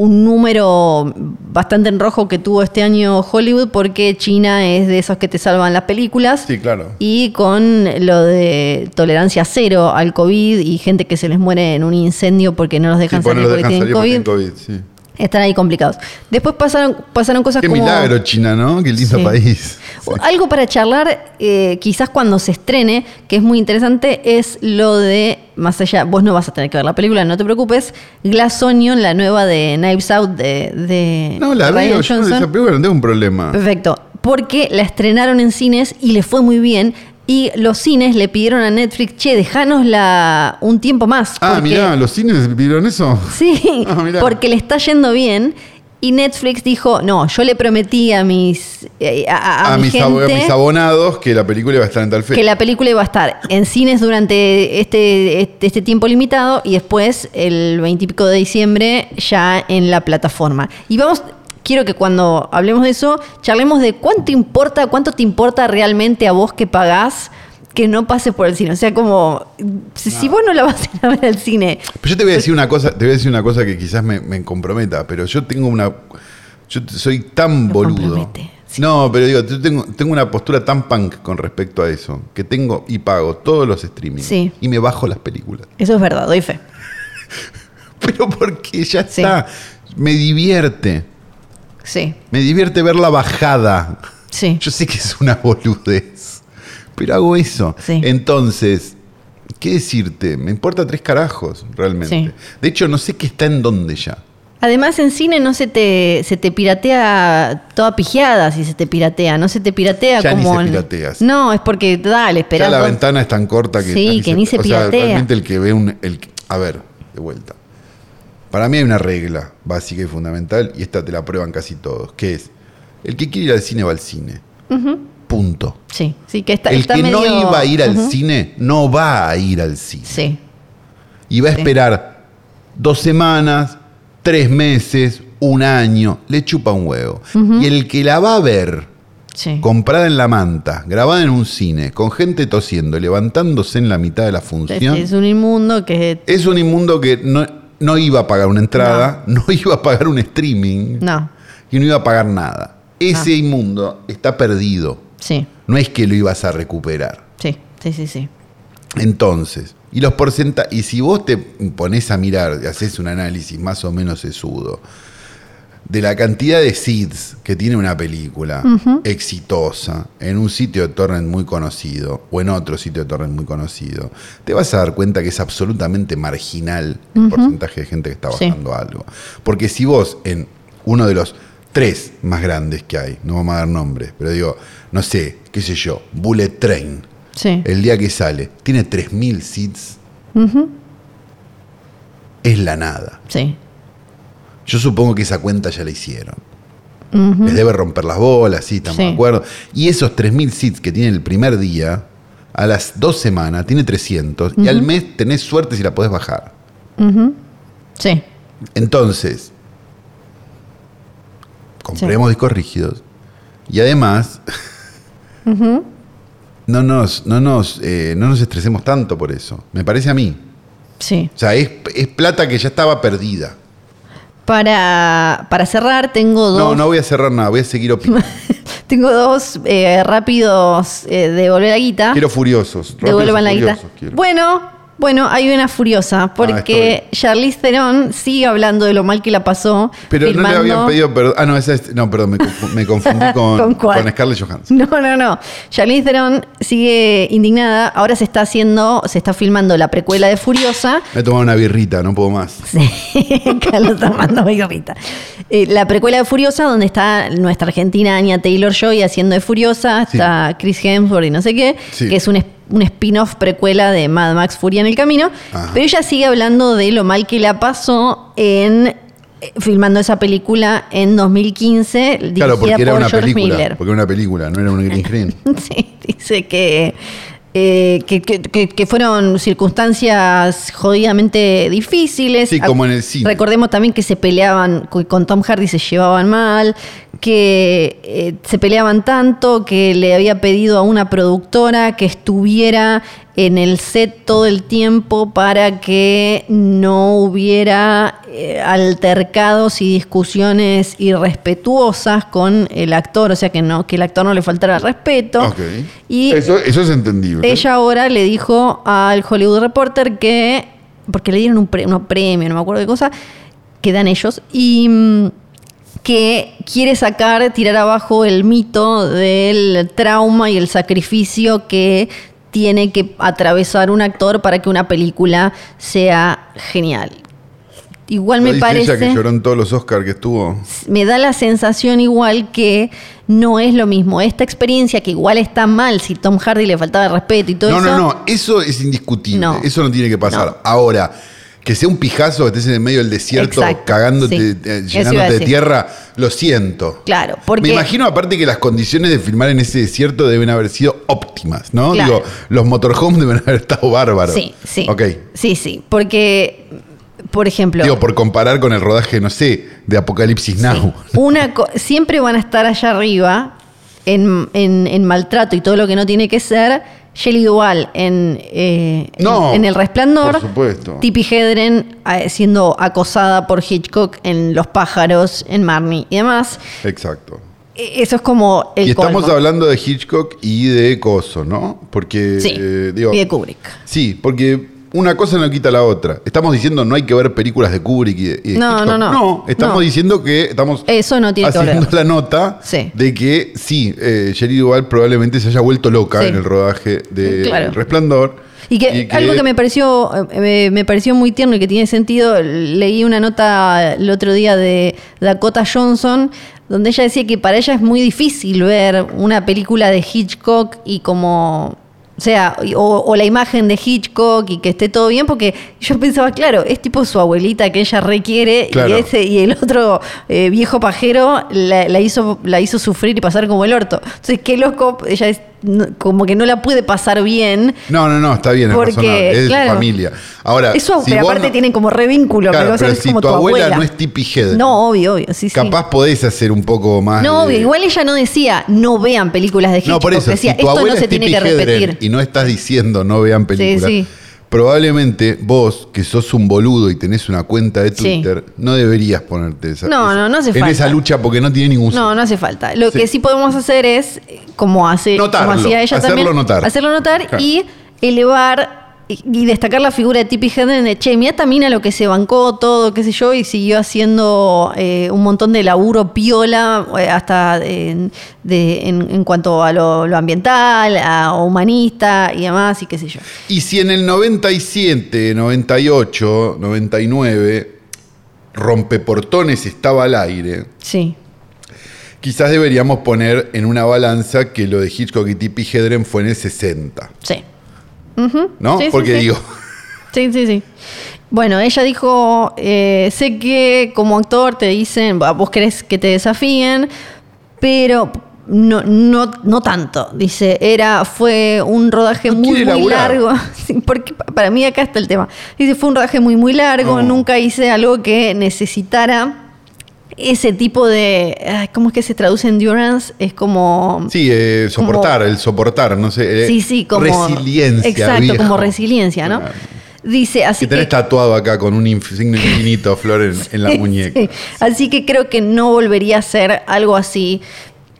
un número bastante en rojo que tuvo este año Hollywood porque China es de esos que te salvan las películas Sí, claro. y con lo de tolerancia cero al COVID y gente que se les muere en un incendio porque no los dejan Sí, no salir los porque dejan tienen salir porque COVID, tienen COVID, sí. Están ahí complicados. Después pasaron, pasaron cosas Qué como... milagro China, ¿no? Qué lindo Sí. país. Sí. Algo para charlar, eh, quizás cuando se estrene, que es muy interesante, es lo de, más allá, vos no vas a tener que ver la película, no te preocupes, Glass Onion, la nueva de Knives Out de, de No, la Ryan veo, yo Johnson. esa película no tengo un problema. Perfecto, porque la estrenaron en cines y le fue muy bien. Y los cines le pidieron a Netflix, che, dejanos la, un tiempo más. Ah, porque- mirá, ¿los cines vieron eso? Sí, Ah, porque le está yendo bien. Y Netflix dijo, no, yo le prometí a mis, eh, a, a- a A, mi mis, gente abonados que la película iba a estar en tal que fecha. la película iba a estar en cines durante este, este, este tiempo limitado y después el 20 y pico de diciembre ya en la plataforma. Y vamos, quiero que cuando hablemos de eso, charlemos de cuánto importa, cuánto te importa realmente a vos que pagás que no pase por el cine. O sea, como, si, vos no la vas a ir a ver al cine, Pero yo te voy a decir una cosa, te voy a decir una cosa que quizás me, me comprometa, pero yo tengo una. Yo soy tan boludo. sí. No, pero digo, yo tengo, tengo una postura tan punk con respecto a eso, que tengo y pago todos los streamings Sí. y me bajo las películas. eso es verdad, doy fe. Pero porque ya Sí. está. Me divierte. Sí, Me divierte ver la bajada. sí. Yo sé que es una boludez, pero hago eso. Sí. Entonces, ¿qué decirte? Me importa tres carajos, realmente. Sí. De hecho, no sé qué está en dónde ya. Además, en cine no se te, se te piratea toda pijeada si se te piratea. No se te piratea Ya ni como. se en- piratea, sí. No, es porque, dale, espera. Ya la ventana es tan corta que. Sí, que ni se o sea, piratea. realmente el que ve un. El, a ver, de vuelta. Para mí hay una regla básica y fundamental, y esta te la prueban casi todos, que es: el que quiere ir al cine va al cine. Punto. Sí, sí, que está. el está que no iba a ir al cine no va a ir al cine. Sí, Y va a Sí. esperar dos semanas, tres meses, un año. Le chupa un huevo. Y el que la va a ver sí. comprada en la manta, grabada en un cine, con gente tosiendo, levantándose en la mitad de la función, es un inmundo que. es un inmundo que no, no iba a pagar una entrada, no. iba a pagar un streaming No, y no iba a pagar nada. Ese inmundo está perdido. sí, No es que lo ibas a recuperar. sí, sí, sí, sí. Entonces, y los porcentajes, y si vos te pones a mirar y haces un análisis más o menos sesudo de la cantidad de seeds que tiene una película exitosa en un sitio de torrent muy conocido o en otro sitio de torrent muy conocido, te vas a dar cuenta que es absolutamente marginal el porcentaje de gente que está Sí. bajando algo. Porque si vos en uno de los tres más grandes que hay, no vamos a dar nombres, pero digo, no sé, qué sé yo, Bullet Train, Sí, el día que sale, tiene 3.000 seats, es la nada. sí. Yo supongo que esa cuenta ya la hicieron. Les debe romper las bolas, sí, estamos Sí. de acuerdo. Y esos 3.000 seats que tiene el primer día, a las dos semanas tiene 300 y al mes tenés suerte si la podés bajar. Sí, Entonces, compremos discos rígidos y además no nos, no, nos, eh, no nos estresemos tanto por eso. Me parece a mí. sí. O sea, es, es plata que ya estaba perdida. Para, para cerrar, tengo dos. No, no voy a cerrar nada, voy a seguir opinando. Tengo dos eh, rápidos eh, de volver la guita. quiero furiosos. Devuelvan la guita. quiero. Bueno, Bueno, hay una furiosa, porque Charlize Theron sigue hablando de lo mal que la pasó. Pero no le habían pedido perdón. Ah, no, esa es. No, perdón, me, confu- me confundí con, ¿Con con Scarlett Johansson. No, no, no. Charlize Theron sigue indignada. Ahora se está haciendo, se está filmando la precuela de Furiosa. Me he tomado una birrita, no puedo más. Sí, Carlos Armando Vigorrita. Eh, la precuela de Furiosa, donde está nuestra argentina Anya Taylor Joy haciendo de Furiosa, Sí. está Chris Hemsworth y no sé qué, Sí. que es un, es- un spin-off precuela de Mad Max Furia en el Camino. Ajá. Pero ella sigue hablando de lo mal que la pasó en eh, filmando esa película en 2015, dirigida Claro, porque era por una George película. Miller. Porque era una película, no era un green screen. Sí, dice que, eh, que, que- fueron circunstancias jodidamente difíciles. Sí, como en el cine. Recordemos también que se peleaban, con Tom Hardy se llevaban mal, que eh, se peleaban tanto que le había pedido a una productora que estuviera en el set todo el tiempo para que no hubiera eh, altercados y discusiones irrespetuosas con el actor, o sea que no que el actor no le faltara el respeto. Y eso, eso es entendible. ella ahora le dijo al Hollywood Reporter que, porque le dieron un pre- unos premios, no me acuerdo qué cosa, que dan ellos, y mm, que quiere sacar, tirar abajo el mito del trauma y el sacrificio que tiene que atravesar un actor para que una película sea genial. Igual me parece ella que lloró en todos los Oscars que estuvo. me da la sensación igual que no es lo mismo. Esta experiencia que igual está mal si Tom Hardy le faltaba respeto y todo No, eso. no, no, eso es indiscutible. No. Eso no tiene que pasar. No. Ahora, que sea un pijazo que estés en el medio del desierto Exacto, cagándote, sí. eh, llenándote de tierra, lo siento. Claro, porque Me imagino aparte que las condiciones de filmar en ese desierto deben haber sido óptimas, ¿no? Claro. Digo, los motorhomes deben haber estado bárbaros. Sí, sí. Ok. Sí, sí. Porque, por ejemplo. Digo, por comparar con el rodaje, no sé, de Apocalipsis sí, Now. una siempre van a estar allá arriba en, en- en maltrato y todo lo que no tiene que ser. Shelley Duvall en, eh, en- No, en, El Resplandor. por supuesto. Tippi Hedren eh, siendo acosada por Hitchcock en Los pájaros, en Marnie y demás. Exacto. E- Eso es como el y estamos colmo. hablando de Hitchcock y de Coso, ¿no? Porque, Sí, eh, digo, y de Kubrick. Sí, porque una cosa no quita la otra. Estamos diciendo no hay que ver películas de Kubrick y de, y de No, no, no. No, estamos No. diciendo que estamos Eso no tiene que haciendo la nota Sí. de que sí, eh, Shelley Duvall probablemente se haya vuelto loca Sí. en el rodaje de Claro. El Resplandor. Y que, algo que me pareció, eh, me, me pareció muy tierno y que tiene sentido, leí una nota el otro día de Dakota Johnson, donde ella decía que para ella es muy difícil ver una película de Hitchcock y como. O sea, o, o la imagen de Hitchcock y que esté todo bien, porque yo pensaba, claro, es tipo su abuelita que ella requiere Claro. y, ese, y el otro eh, viejo pajero la, la hizo, la hizo sufrir y pasar como el orto. Entonces, qué loco, ella es como que no la puede pasar bien No, no, no, está bien, es Porque, razonable, es de su claro. familia. Ahora, Eso, si pero aparte no- tienen como re vínculo, Claro, pero, si como tu abuela abuela. no es Tippi Hedren, No, obvio, obvio, sí, sí. capaz podés hacer un poco más No, de- obvio, igual ella no decía no vean películas de Hitchcock, No, por eso, decía si tu esto no se es tiene que repetir. y no estás diciendo no vean películas, sí. Probablemente vos, que sos un boludo y tenés una cuenta de Sí. Twitter, no deberías ponerte esa, No, esa- no, no hace en falta. esa lucha porque no tiene ningún No, no hace falta. Lo Sí. que sí podemos hacer es, eh, como, hace, Notarlo, como hacía ella hacerlo también, notar. hacerlo notar Claro. y elevar y, y destacar la figura de Tippi Hedren de, che, mira también a lo que se bancó todo, qué sé yo, y siguió haciendo eh, un montón de laburo piola, eh, hasta en, de- en, en cuanto a lo, lo ambiental, a humanista y demás, y qué sé yo. Y si en el 97, 98, 99, Rompeportones estaba al aire, Sí. quizás deberíamos poner en una balanza que lo de Hitchcock y Tippi Hedren fue en el 60, Sí. ¿No? Sí, porque sí. digo, Sí, sí, sí. Bueno, ella dijo, eh, sé que como actor te dicen, "Va, vos querés que te desafíen, pero no, no, no tanto. Dice, era, fue un rodaje No muy, muy largo. Sí, porque pa- para mí acá está el tema. Dice, fue un rodaje muy, muy largo, No. nunca hice algo que necesitara ese tipo de, ¿cómo es que se traduce endurance? Es como... sí, eh, soportar, el soportar, no sé. eh, Sí, sí, como... Resiliencia. Exacto, viejo. como resiliencia, ¿no? Claro. Dice, así Que tenés que... tatuado acá con un signo infinito, Flor, en, en la Sí, muñeca. sí. Así que creo que no volvería a ser algo así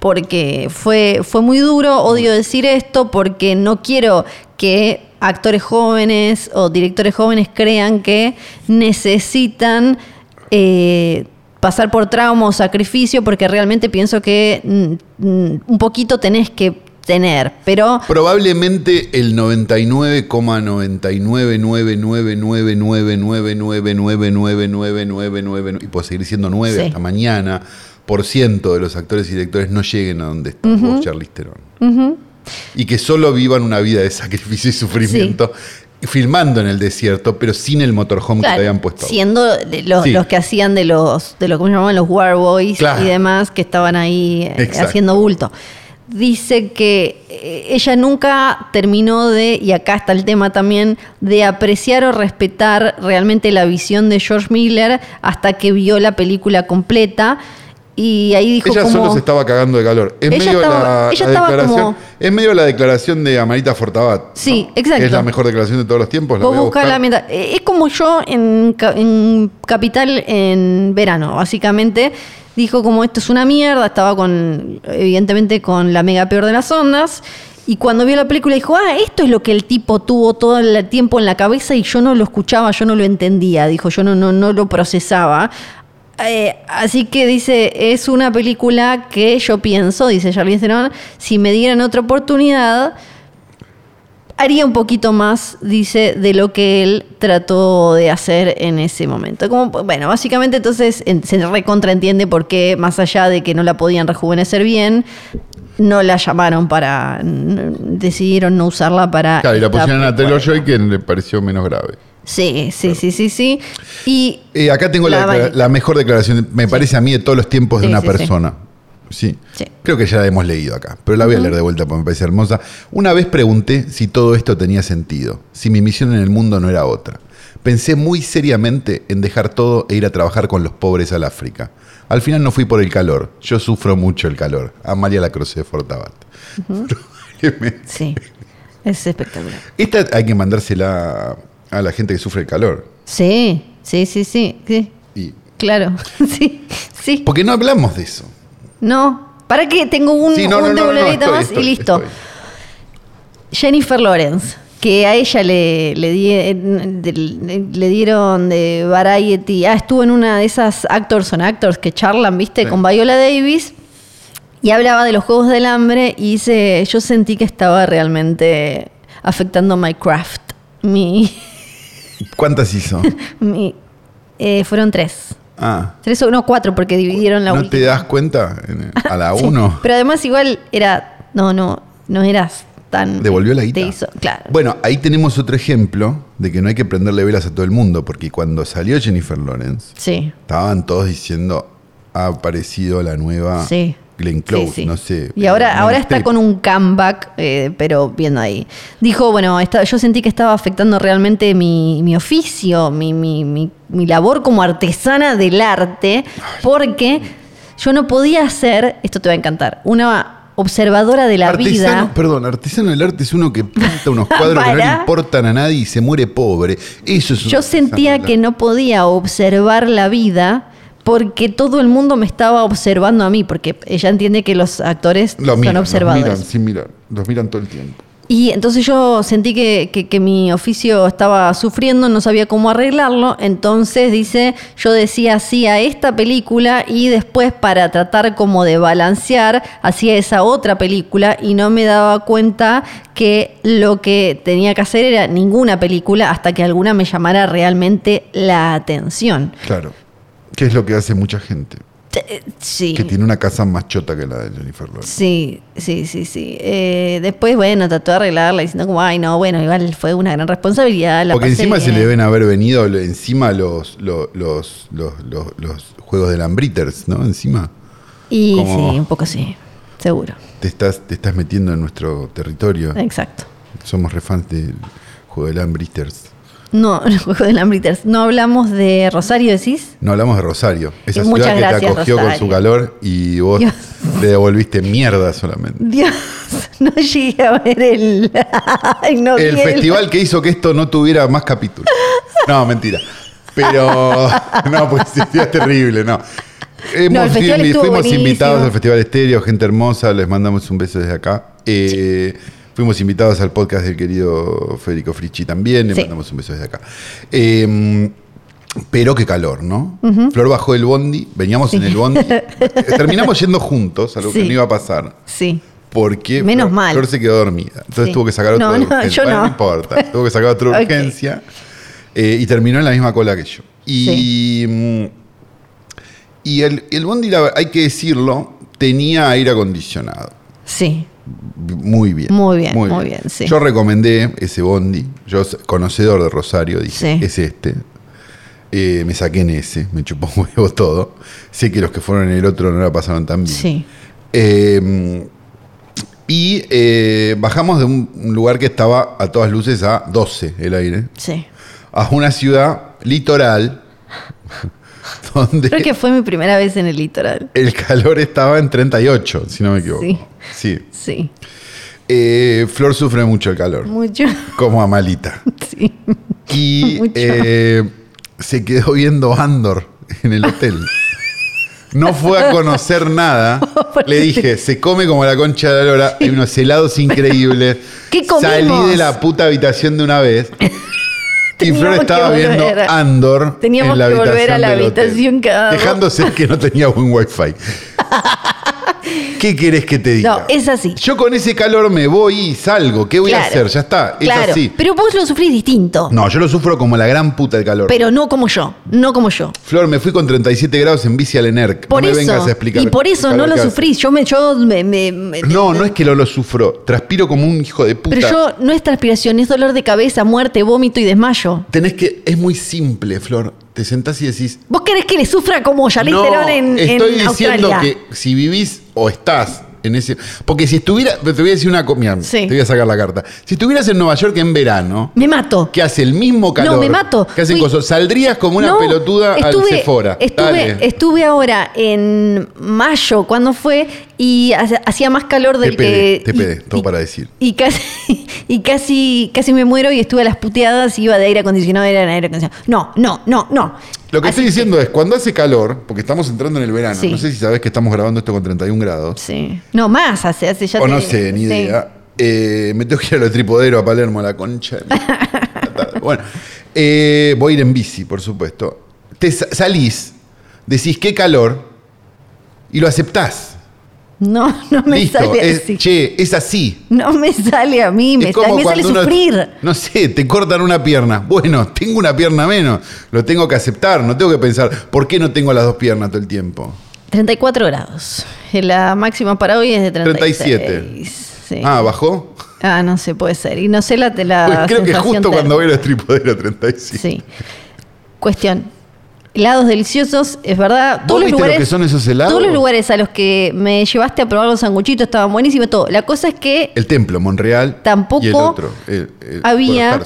porque fue, fue muy duro, odio decir esto porque no quiero que actores jóvenes o directores jóvenes crean que necesitan eh, pasar por trauma o sacrificio, porque realmente pienso que mm, mm, un poquito tenés que tener, pero Probablemente el 99,99999999999999 y puedo seguir siendo 9 Sí. hasta mañana por ciento de los actores y directores no lleguen a donde está vos, Charlize Theron. Y que solo vivan una vida de sacrificio y sufrimiento filmando en el desierto, pero sin el motorhome que te habían puesto. siendo los, Sí. los que hacían de los, de lo que llamaban los War Boys Claro. y demás, que estaban ahí eh, Exacto. haciendo bulto. Dice que eh, ella nunca terminó de, y acá está el tema también, de apreciar o respetar realmente la visión de George Miller hasta que vio la película completa. Y ahí dijo Ella como... solo se estaba cagando de calor. Ella medio estaba- la, ella la estaba declaración. como- Es medio la declaración de Amarita Fortabat. ¿no? Sí, exacto. Es la mejor declaración de todos los tiempos. La Vos voy a buscar. la mitad. Eh, Es como yo en, en Capital en verano, básicamente. Dijo como esto es una mierda, estaba con, evidentemente, con la mega peor de las ondas. Y cuando vio la película dijo, ah, esto es lo que el tipo tuvo todo el tiempo en la cabeza y yo no lo escuchaba, yo no lo entendía. Dijo, yo no, no, no lo procesaba. Eh, así que dice, es una película que yo pienso, dice Charlize Theron, si me dieran otra oportunidad, haría un poquito más, dice, de lo que él trató de hacer en ese momento. Como, bueno, básicamente entonces en- se recontraentiende por qué, más allá de que no la podían rejuvenecer bien, no la llamaron para, decidieron no usarla para... Claro, y la pusieron a Taylor. Joy que le pareció menos grave. Sí, sí, sí, sí, sí. Y Eh, acá tengo la, La la mejor declaración, me parece a mí, de todos los tiempos de una sí, persona. Sí. Sí. Creo que ya la hemos leído acá, pero la voy a leer de vuelta porque me parece hermosa. Una vez pregunté si todo esto tenía sentido, si mi misión en el mundo no era otra. Pensé muy seriamente en dejar todo e ir a trabajar con los pobres al África. Al final no fui por el calor, yo sufro mucho el calor. Amalia Lacroce de Fortabat. Sí, es espectacular. Esta hay que mandársela a la gente que sufre el calor. Sí, sí, sí, sí, sí. Y, Claro, sí, sí. porque no hablamos de eso. No, para que tengo un, Sí, no, un no, no, no, debulerita estoy, más estoy, y listo. estoy. Jennifer Lawrence, que a ella le, le, di- de- le dieron de Variety. Ah, estuvo en una de esas Actors on Actors que charlan, ¿viste? Sí. Con Viola Davis. Y hablaba de los Juegos del Hambre y dice, yo sentí que estaba realmente afectando my craft. Mi, ¿Cuántas hizo? mi- eh, fueron tres. Ah. Tres o no, cuatro, porque dividieron la ¿No última. te das cuenta? En- A la Sí, uno. Pero además igual era, no, no, no eras tan... Devolvió la guita. te hizo- claro. Bueno, ahí tenemos otro ejemplo de que no hay que prenderle velas a todo el mundo, porque cuando salió Jennifer Lawrence, Sí, estaban todos diciendo, ha aparecido la nueva sí. Glenn Close, sí. no sé. Y ahora, ahora está con un comeback, eh, pero viendo ahí. Dijo, bueno, yo sentí que estaba afectando realmente mi, mi oficio, mi, mi, mi- mi labor como artesana del arte, porque yo no podía ser, esto te va a encantar, una observadora de la Artesano, vida. perdón, artesano del arte es uno que pinta unos cuadros que no le importan a nadie y se muere pobre. Eso es un Yo sentía que no podía observar la vida porque todo el mundo me estaba observando a mí, porque ella entiende que los actores Lo son miran, los miran, sin mirar. Los miran todo el tiempo. Y entonces yo sentí que, que- que mi oficio estaba sufriendo, no sabía cómo arreglarlo, entonces dice, yo decía sí a esta película y después para tratar como de balancear hacía esa otra película y no me daba cuenta que lo que tenía que hacer era ninguna película hasta que alguna me llamara realmente la atención. Claro. ¿Qué es lo que hace mucha gente? Te- Sí. Que tiene una casa más chota que la de Jennifer Lawrence. Sí, sí, sí, sí. Eh, después, bueno, trató de arreglarla diciendo como, ay, no, bueno, igual fue una gran responsabilidad. la Porque encima se bien". le deben haber venido encima los, los, los, los, juegos de Lambritters, ¿no? Encima Y como- sí, un poco sí, seguro. te estás, te estás metiendo en nuestro territorio. Exacto. Somos refans del juego de Lambritters. No, el juego de Lambritters. No hablamos de Rosario, decís. No hablamos de Rosario, esa Muchas ciudad que te gracias, acogió con su calor y vos Dios. le devolviste mierda solamente. Dios, no llegué a ver el. Ay, no El festival que hizo que esto no tuviera más capítulos. No, mentira. Pero, no, pues sería terrible, no. Hemos No, fuimos buenísimo. invitados al Festival Estéreo, gente hermosa, les mandamos un beso desde acá. Eh, Fuimos invitados al podcast del querido Federico Frichi también, le Sí. mandamos un beso desde acá. Eh, pero qué calor, ¿no? Flor bajó el bondi, veníamos en el bondi, terminamos yendo juntos, algo que Sí. no iba a pasar. Sí. Porque Menos Flor, mal. Flor se quedó dormida. Entonces tuvo que sacar otra No, no, urgencia. yo Bueno, no. importa. Tuvo que sacar otra urgencia. eh, y terminó en la misma cola que yo. Y, mm, y el, el bondi, hay que decirlo, tenía aire acondicionado. Sí. Muy bien. Muy bien, muy bien, sí. Yo recomendé ese bondi. Yo, conocedor de Rosario, dije, Sí. es este. Eh, me saqué en ese, me chupó un huevo todo. Sé que los que fueron en el otro no la pasaron tan bien. Sí. Eh, y eh, bajamos de un lugar que estaba a todas luces a 12 el aire, Sí. a una ciudad litoral donde Creo que fue mi primera vez en el litoral. el calor estaba en 38, si no me equivoco. Sí. Sí. Sí. Eh, Flor sufre mucho el calor, Mucho. como Amalita. Sí. Y eh, se quedó viendo Andor en el hotel. No fue a conocer nada. Le dije, se come como la concha de la lora. Hay unos helados increíbles. ¿Qué comimos? Salí de la puta habitación de una vez. Y Flor estaba viendo volver. Andor. Teníamos en la que volver a la habitación cada dos. Quejándose que no tenía buen wifi. ¿Qué querés que te diga? No, es así. Yo con ese calor me voy y salgo. ¿Qué voy a hacer? Ya está. Es Claro. así. Pero vos lo sufrís distinto. No, yo lo sufro como la gran puta del calor. Pero no como yo. No como yo. Flor, me fui con 37 grados en bici al ENERC. Por no me eso. vengas a explicar. y por eso no lo sufrís. Yo me. Yo me, me- me- No, no es que lo, lo sufro. Transpiro como un hijo de puta. Pero yo no es transpiración, es dolor de cabeza, muerte, vómito y desmayo. Tenés que. Es muy simple, Flor. Te sentás y decís. ¿Vos querés que le sufra como Charlize No, Theron en, en estoy diciendo Australia? que si vivís o estás en ese. Porque si estuviera. Te voy a decir una. Mira, Sí. te voy a sacar la carta. Si estuvieras en Nueva York en verano. Me mato. Que hace el mismo calor. No, me mato. Que hacen cosas. Saldrías como una No, pelotuda al Sephora. Estuve, Dale. estuve ahora en mayo, cuando fue, y hacía más calor del TPD, que. TPD, y- todo y- para decir. Y casi, y casi, casi me muero y estuve a las puteadas y iba de aire acondicionado a aire acondicionado. No, no, no, no. Lo que Así estoy diciendo es, cuando hace calor, porque estamos entrando en el verano, Sí. no sé si sabes que estamos grabando esto con 31 grados, Sí. No, más hace, hace ya o te- no sé, ni sí. idea. Eh, me tengo que ir a lo tripodero a Palermo, a la concha. bueno, eh, voy a ir en bici, por supuesto. Te sa- salís, decís qué calor, y lo aceptás. No, no me Listo, sale es, así. che, es así. No me sale a mí, me, sale, me sale cuando uno- sufrir. no sé, te cortan una pierna. Bueno, tengo una pierna menos. Lo tengo que aceptar. No tengo que pensar, ¿por qué no tengo las dos piernas todo el tiempo? 34 grados. La máxima para hoy es de 36. 37. Sí. Ah, ¿bajó? Ah, no sé, puede ser. Y no sé la, la Pues creo que justo cuando térmica. voy al tripodero 35. Sí. Cuestión. Helados deliciosos, es verdad. Todos los lo lugares. que son esos helados? Todos los lugares a los que me llevaste a probar los sanguchitos estaban buenísimos, todo. La cosa es que El templo, Monreal. Tampoco y el otro. el- el- había-.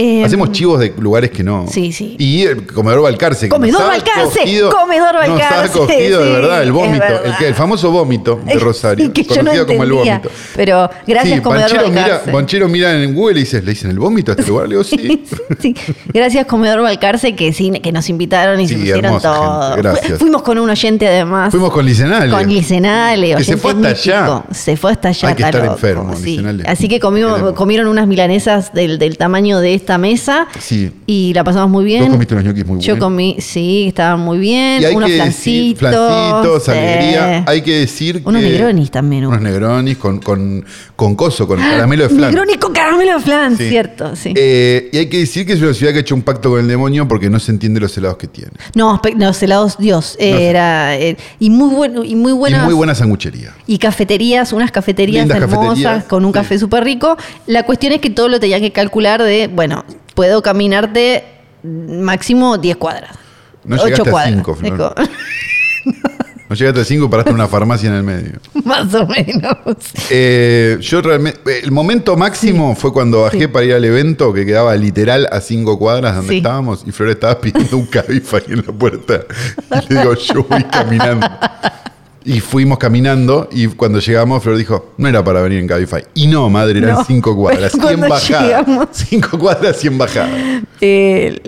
Eh, Hacemos chivos de lugares que no. Sí, sí. Y el comedor Balcarce. que Comedor Balcarce, cogido- comedor Nos ha Balcarce, cogido de verdad el vómito. El, verdad. que- el famoso vómito de Rosario. que yo no conocido como el entendía. vómito. Pero gracias, sí, comedor Banchero mira, Balcarce. Banchero mira en Google y dices, ¿le dicen el vómito a este lugar? Le digo, sí. Sí, Gracias, Comedor Balcarce, que sí, que nos invitaron y se hermosa todo. gente, gracias. Fu- Fuimos con un oyente además. Fuimos con Licenale. Con Licenale, Que se fue hasta allá. Se fue hasta allá. Hay que estar enfermo. Licenale. Así que comimos, comieron unas milanesas del, del tamaño de esta mesa. Sí. Y la pasamos muy bien. Vos comiste unos ñoquis muy Yo buenos. comí, sí, estaban muy bien. Y hay unos que decir, flancitos. flancitos, alegría. Hay que decir Unos que- negronis también hubo. Unos negronis con, con, con coso, con caramelo de flan. Negroni con caramelo de flan, Sí. cierto, sí. Eh, y hay que decir que es una ciudad que ha hecho un pacto con el demonio porque no se entiende los helados que tiene. No, los helados, Dios, eh, No sé. era eh, y muy bueno y muy buenas Y muy buena sanguchería. y cafeterías, unas cafeterías Lindas hermosas cafeterías, con un sí. café súper rico. La cuestión es que todo lo tenía que calcular de, bueno, puedo caminarte máximo 10 cuadras. No ocho llegaste a cuadras. cinco, como- No llegaste a 5 y paraste en una farmacia en el medio. Más o menos. Eh, yo realmente. El momento máximo fue cuando bajé para ir al evento que quedaba literal a 5 cuadras donde Sí. estábamos y Flor estaba pidiendo un Cabify en la puerta. Y le digo, yo voy caminando. Y fuimos caminando y cuando llegamos Flor dijo, no era para venir en Cabify. Y no, madre, eran No, 5 cuadras, pero 100 cuando bajadas. llegamos- 5 cuadras, 100 bajadas. Eh,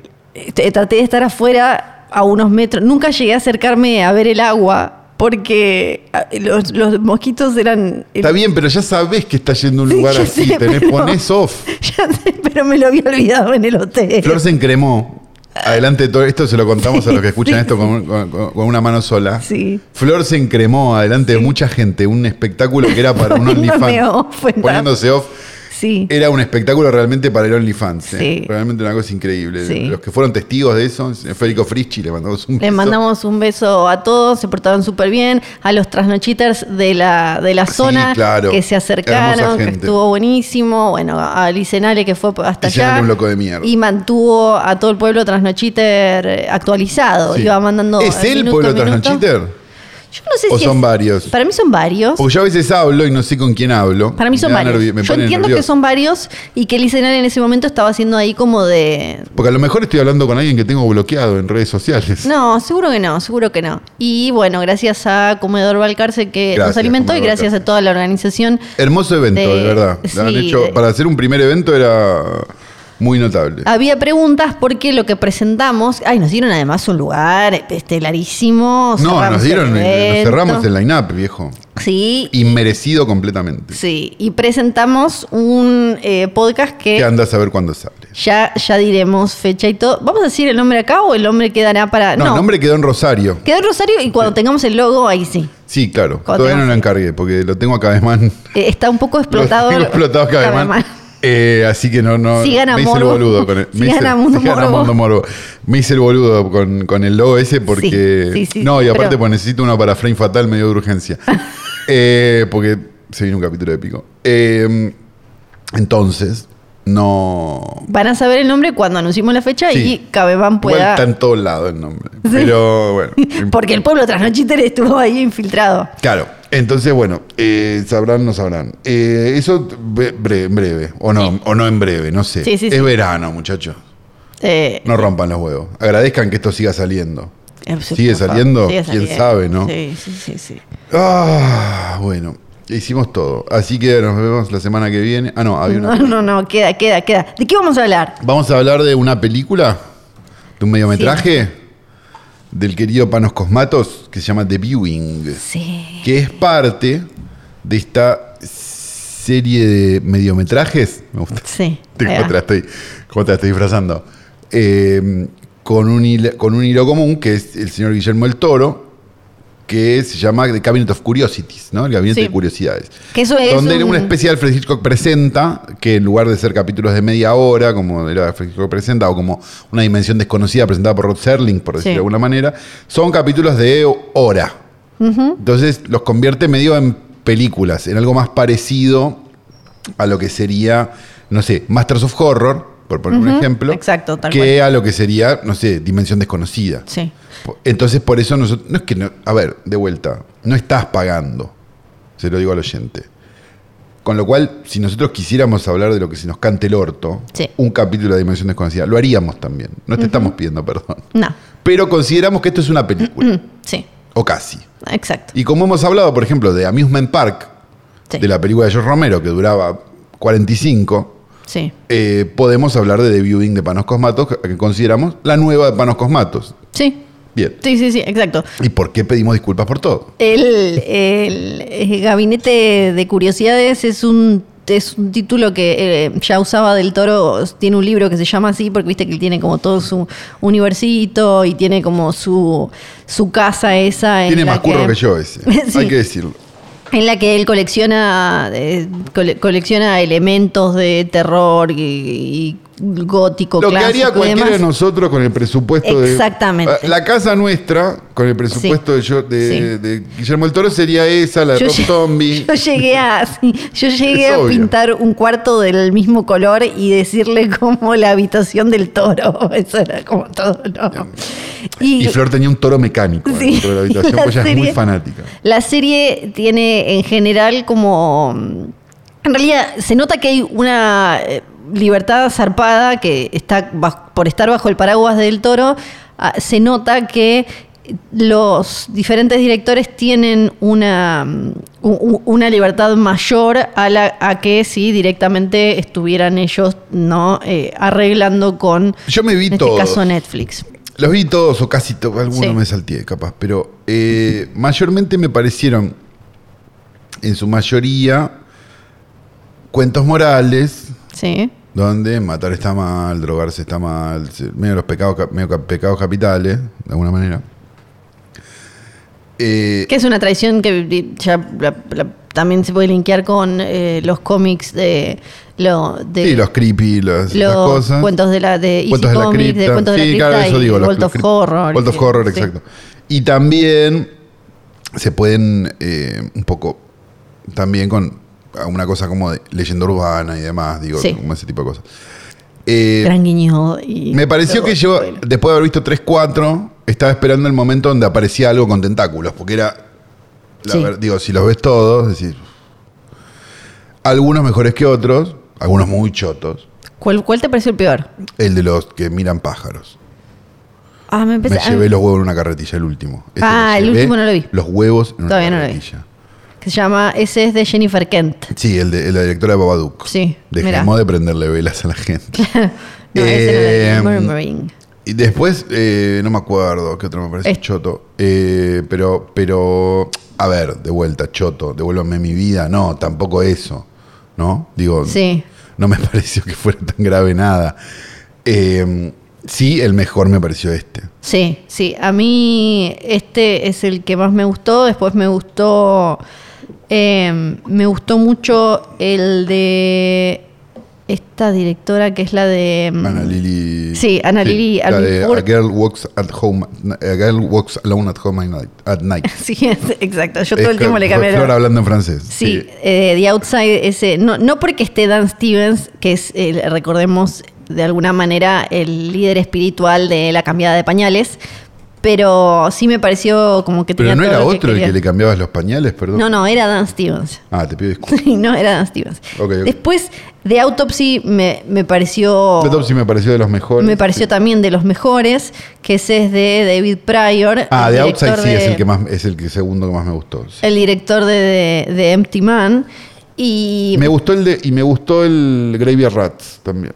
traté de estar afuera a unos metros. Nunca llegué a acercarme a ver el agua porque ah, los, los mosquitos eran... Está bien, pero ya sabés que estás yendo a un lugar así, sé, tenés, pero- ponés off. Ya sé, pero me lo había olvidado en el hotel. Flor se encremó. Adelante de todo esto, se lo contamos a los que escuchan esto con, con- con una mano sola. Sí. Flor se encremó adelante de mucha gente, un espectáculo que era para un OnlyFans. Poniéndose off. Sí. Era un espectáculo realmente para el OnlyFans. ¿eh? Sí. Realmente una cosa increíble. Sí. Los que fueron testigos de eso, Federico Frischi, le mandamos un Le beso. mandamos un beso a todos, se portaron súper bien, a los trasnochiters de la, de la zona claro. que se acercaron, que estuvo buenísimo, bueno, a Licenale que fue hasta allá un loco de mierda. y mantuvo a todo el pueblo trasnochiter eh, actualizado, iba mandando ¿Es eh, minuto pueblo. Trasnochiter? Yo no sé ¿O si son es- varios? Para mí son varios. Porque yo a veces hablo y no sé con quién hablo. Para mí son varios. me Yo entiendo que son varios y que Licenale en ese momento estaba haciendo ahí como de Porque a lo mejor estoy hablando con alguien que tengo bloqueado en redes sociales. No, seguro que no, seguro que no. Y bueno, gracias a Comedor Balcarce que Gracias, nos alimentó y gracias a toda la organización. Hermoso evento, de, De- verdad. Lo han hecho, de- para hacer un primer evento era muy notable. Había preguntas porque lo que presentamos, ay, nos dieron además un lugar estelarísimo. no, nos dieron, nos cerramos el line-up, viejo. Sí, Inmerecido completamente. sí. Y presentamos un eh, podcast Que que andas a ver cuándo sale. ya, ya diremos fecha y todo. ¿Vamos a decir el nombre acá o el nombre quedará para.? No, el nombre quedó en Rosario. Quedó en Rosario y cuando tengamos el logo, ahí sí. Sí, claro. Cuando Todavía no lo encargué porque lo tengo acá de man. Eh, está un poco explotado. Lo tengo explotado acá de man. Eh, así que no, no. Sigan a me hice el boludo con el. Me hice, a Mundo sigan a. Mundo Morbo. Me hice el boludo con, con el logo ese porque. Sí, sí, sí, no, y aparte pero- pues necesito uno para Frame Fatal medio de urgencia. Eh, porque se viene un capítulo épico. Eh, entonces, no. Van a saber el nombre cuando anunciemos la fecha Sí. y Igual pueda. está en todos lados el nombre. Pero bueno. Porque el pueblo trasnochiter estuvo ahí infiltrado. Claro, entonces bueno, eh, sabrán, no sabrán. Eh, eso bre- bre- en breve, o no, o no en breve, no sé. Sí, sí, es verano, muchachos. Eh, No rompan los huevos. Agradezcan que esto siga saliendo. eh, sí, ¿Sigue saliendo? ¿Quién sabe, no? Sí, sí, sí, sí. Ah, bueno, hicimos todo. Así que nos vemos la semana que viene. Ah, no, había una. No, no, no, queda, queda, queda. ¿De qué vamos a hablar? Vamos a hablar de una película, de un mediometraje del querido Panos Cosmatos que se llama The Viewing. Sí. que es parte de esta serie de mediometrajes. Me gusta. Sí. ¿Cómo te la estoy, cómo te la estoy disfrazando? Eh, con, un con un hilo común, que es el señor Guillermo el Toro, que se llama The Cabinet of Curiosities, ¿no? El Gabinete Sí. de Curiosidades. Que eso es donde un- una especie de Alfred Hitchcock presenta, que en lugar de ser capítulos de media hora, como era Alfred Hitchcock presenta, o como una dimensión desconocida presentada por Rod Serling, por decirlo Sí. de alguna manera, son capítulos de hora. Entonces los convierte medio en películas, en algo más parecido a lo que sería, no sé, Masters of Horror, por poner un ejemplo, Exacto, tal que a lo que sería, no sé, Dimensión Desconocida. Sí. Entonces, por eso nosotros. No es que. No, a ver, de vuelta. No estás pagando. Se lo digo al oyente. Con lo cual, si nosotros quisiéramos hablar de lo que se nos cante el orto, Sí. un capítulo de Dimensión Desconocida, lo haríamos también. No te estamos pidiendo perdón. No. Pero consideramos que esto es una película. Sí. o casi. Exacto. Y como hemos hablado, por ejemplo, de Amusement Park, Sí. de la película de George Romero, que duraba 45, Sí. eh, podemos hablar de The Viewing de Panos Cosmatos, que consideramos la nueva de Panos Cosmatos. Sí. Bien. Sí, sí, sí, exacto. ¿Y por qué pedimos disculpas por todo? El, el, eh, Gabinete de Curiosidades es un, es un título que eh, ya usaba del Toro, tiene un libro que se llama así, porque viste que él tiene como todo su universito y tiene como su, su casa esa. en Tiene la más curro que yo ese. Sí. Hay que decirlo. En la que él colecciona, eh, cole- colecciona elementos de terror y, y gótico, Lo que haría cualquiera de nosotros con el presupuesto de. Exactamente. La casa nuestra, con el presupuesto de, de, Sí. de Guillermo el Toro, sería esa, la de Rob Zombie. Yo llegué a, sí, yo llegué Es a obvio. pintar un cuarto del mismo color y decirle como la habitación del toro. Eso era como todo, ¿no? Y Flor tenía un toro mecánico dentro de la habitación, la pues ella es muy fanática. La serie tiene en general como... En realidad se nota que hay una eh, libertad zarpada que está por estar bajo el paraguas del toro. ah, Se nota que los diferentes directores tienen una, mm, una libertad mayor a, la, a que si directamente estuvieran ellos no Eh, arreglando con, Yo me vi en este caso, Netflix. Los vi todos o casi todos, algunos Sí. me salteé capaz, pero eh, mayormente me parecieron, en su mayoría, cuentos morales, Sí. donde matar está mal, drogarse está mal, medio los pecados, medio pecados capitales, de alguna manera. Eh, Que es una tradición que ya la- la- también se puede linkear con eh, los cómics de, lo, de sí, los creepy, las, esas los cosas. cuentos de la de Easy Cuentos de la Comics, de cripta. cuentos de sí, la claro, eso y digo. los- World los of Horror. World of Horror, sí. exacto. Y también se pueden eh, un poco, también con una cosa como de leyenda urbana y demás, digo, Sí. como ese tipo de cosas. Eh, Gran guiño. Y me pareció que yo, Bueno. después de haber visto 3-4, estaba esperando el momento donde aparecía algo con tentáculos, porque era, la Sí. ver- digo, si los ves todos, es decir, algunos mejores que otros, algunos muy chotos. ¿Cuál, ¿Cuál te pareció el peor? El de los que miran pájaros. Ah, me empecé. Me llevé los huevos en una carretilla, el último. Ese Ah, el último no lo vi. Los huevos en Todavía no una lo vi. Que se llama. Ese es de Jennifer Kent. Sí, el de, la directora de Babadook. Sí, Dejemos mirá. de prenderle velas a la gente. No, ese no vi. Eh. Y después, eh, no me acuerdo qué otro me parece Es- choto. Eh, pero, pero, a ver, de vuelta, choto, devuélvame mi vida. No, tampoco eso. ¿No? Digo, Sí. no me pareció que fuera tan grave nada. Eh, sí, el mejor me pareció este. Sí, sí. A mí este es el que más me gustó. Después me gustó. Eh, me gustó mucho el de esta directora que es la de. mm, Ana Lili. Sí, Ana Lili La de. A Girl Walks at Home. A Girl Walks Alone at Home at Night. At night. Sí, es- exacto. Yo todo el tiempo le cambié. Flor hablando en francés. Sí, eh, The Outside, ese, no, no porque esté Dan Stevens, que es, eh, recordemos, de alguna manera el líder espiritual de la cambiada de pañales, pero sí me pareció como que Pero tenía no todo era lo otro el quería. que le cambiabas los pañales, perdón. No, no, era Dan Stevens. Ah, te pido disculpas. Sí, no, era Dan Stevens. Ok, ok. Después, The Autopsy me, me pareció... The Autopsy me pareció de los mejores. Me pareció también de los mejores, que ese es de David Pryor. Ah, el The Outside director sí es de- el que más, es el que segundo que más me gustó. sí. El director de, de- de Empty Man. Y Me gustó el de, y me gustó el Graveyard Rats también.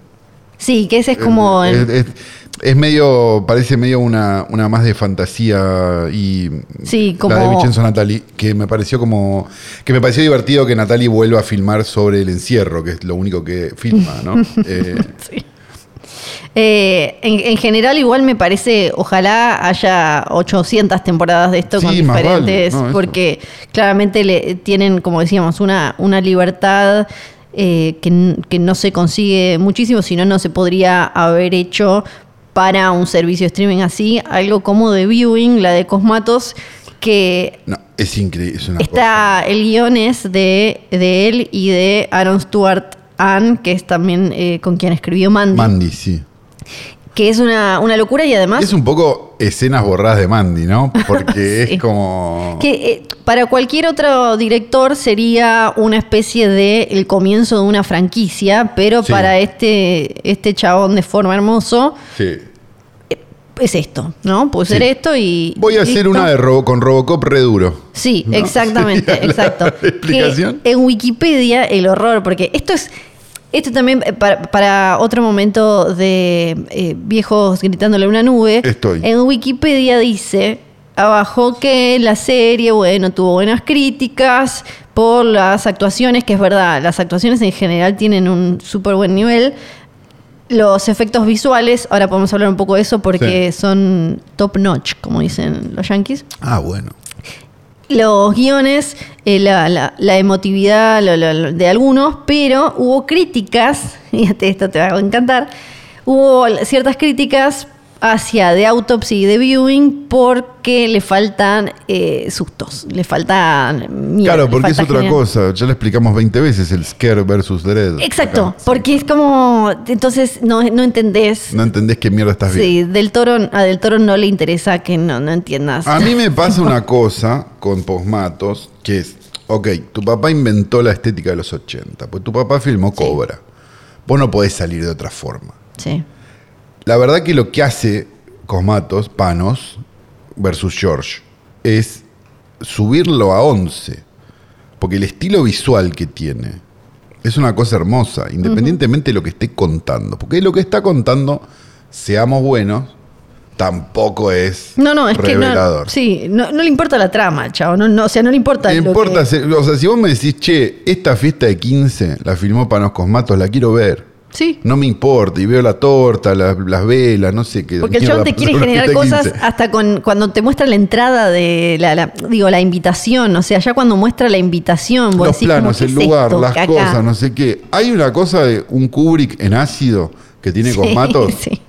sí, que ese es como... Es, el- es- es medio, parece medio una, una más de fantasía y Sí, como- la de Vincenzo Natali, que me pareció como, que me pareció divertido que Natali vuelva a filmar sobre el encierro, que es lo único que filma, ¿no? Eh, Eh, en, en general, igual me parece, ojalá haya 800 temporadas de esto con Sí, vale, diferentes, no, porque claramente le, tienen, como decíamos, una, una libertad eh, que, que no se consigue muchísimo, si no, no se podría haber hecho para un servicio de streaming así, algo como The Viewing, la de Cosmatos, que no, es increíble, es una Está, el guion es de, de él y de Aaron Stewart Ann, que es también eh, con quien escribió. Mandy, Mandy, sí. Que es una, una locura y además Es un poco escenas borradas de Mandy, ¿no? Porque Sí. es como... que eh, para cualquier otro director sería una especie de el comienzo de una franquicia, pero Sí. para este, este chabón de forma hermoso Sí. es esto, ¿no? Puede Sí. ser esto y... Voy a hacer una de Robo, con Robocop re duro. Sí, ¿No? exactamente, exacto. explicación. Que en Wikipedia el horror, porque esto es esto también eh, para, para otro momento de eh, viejos gritándole a una nube. Estoy. En Wikipedia dice abajo que la serie, bueno, tuvo buenas críticas por las actuaciones, que es verdad, las actuaciones en general tienen un súper buen nivel. Los efectos visuales, ahora podemos hablar un poco de eso porque son top notch, como dicen los yankees Ah, bueno. Los guiones, eh, la, la- emotividad de algunos, pero hubo críticas, y esto te va a encantar, hubo ciertas críticas hacia The Autopsy y The Viewing porque le faltan eh, sustos, le faltan miedo. Claro, porque es falta otra cosa. Ya lo explicamos 20 veces, el Scare versus Dread. Exacto, Acá. porque es como, entonces no, no entendés. No entendés qué mierda estás viendo. Sí, del toro, a Del Toro no le interesa que no, no entiendas. A mí me pasa una cosa con Posmatos, que es, ok, tu papá inventó la estética de los 80, pues tu papá filmó Cobra. Vos no podés salir de otra forma. Sí, La verdad que lo que hace Cosmatos, Panos, versus George, es subirlo a 11. Porque el estilo visual que tiene es una cosa hermosa, independientemente de lo que esté contando. Porque lo que está contando, seamos buenos, tampoco es No, no, es revelador. que no. Sí, no, no le importa la trama, chavo. No, no, o sea, no le importa. No lo importa, que- se- o sea, si vos me decís, che, esta fiesta de 15 la filmó Panos Cosmatos, la quiero ver. Sí. No me importa, y veo la torta, las, las velas, no sé qué. Porque el chabón te quiere generar cosas 15. hasta con cuando te muestra la entrada de la, la- digo la invitación, o sea, ya cuando muestra la invitación, vos Los decís planos, ¿qué el es lugar, esto? las acá- cosas, no sé qué. Hay una cosa de un Kubrick en ácido que tiene Sí, Cosmatos sí.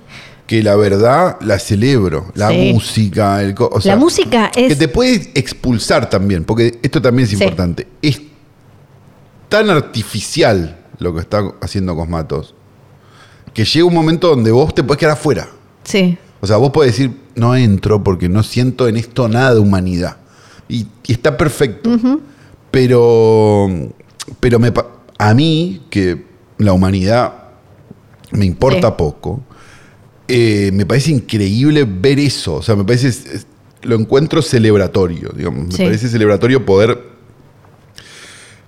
que la verdad la celebro. La Sí. música, el co- o sea, La música es Que te puede expulsar también, porque esto también es Sí. importante. Es tan artificial lo que está haciendo Cosmatos que llega un momento donde vos te puedes quedar afuera. sí, O sea, vos podés decir, no entro porque no siento en esto nada de humanidad. Y, y está perfecto. Pero, pero me, a mí, que la humanidad me importa Sí. poco, eh, me parece increíble ver eso. O sea, me parece, es- lo encuentro celebratorio, digamos. Me Sí. parece celebratorio poder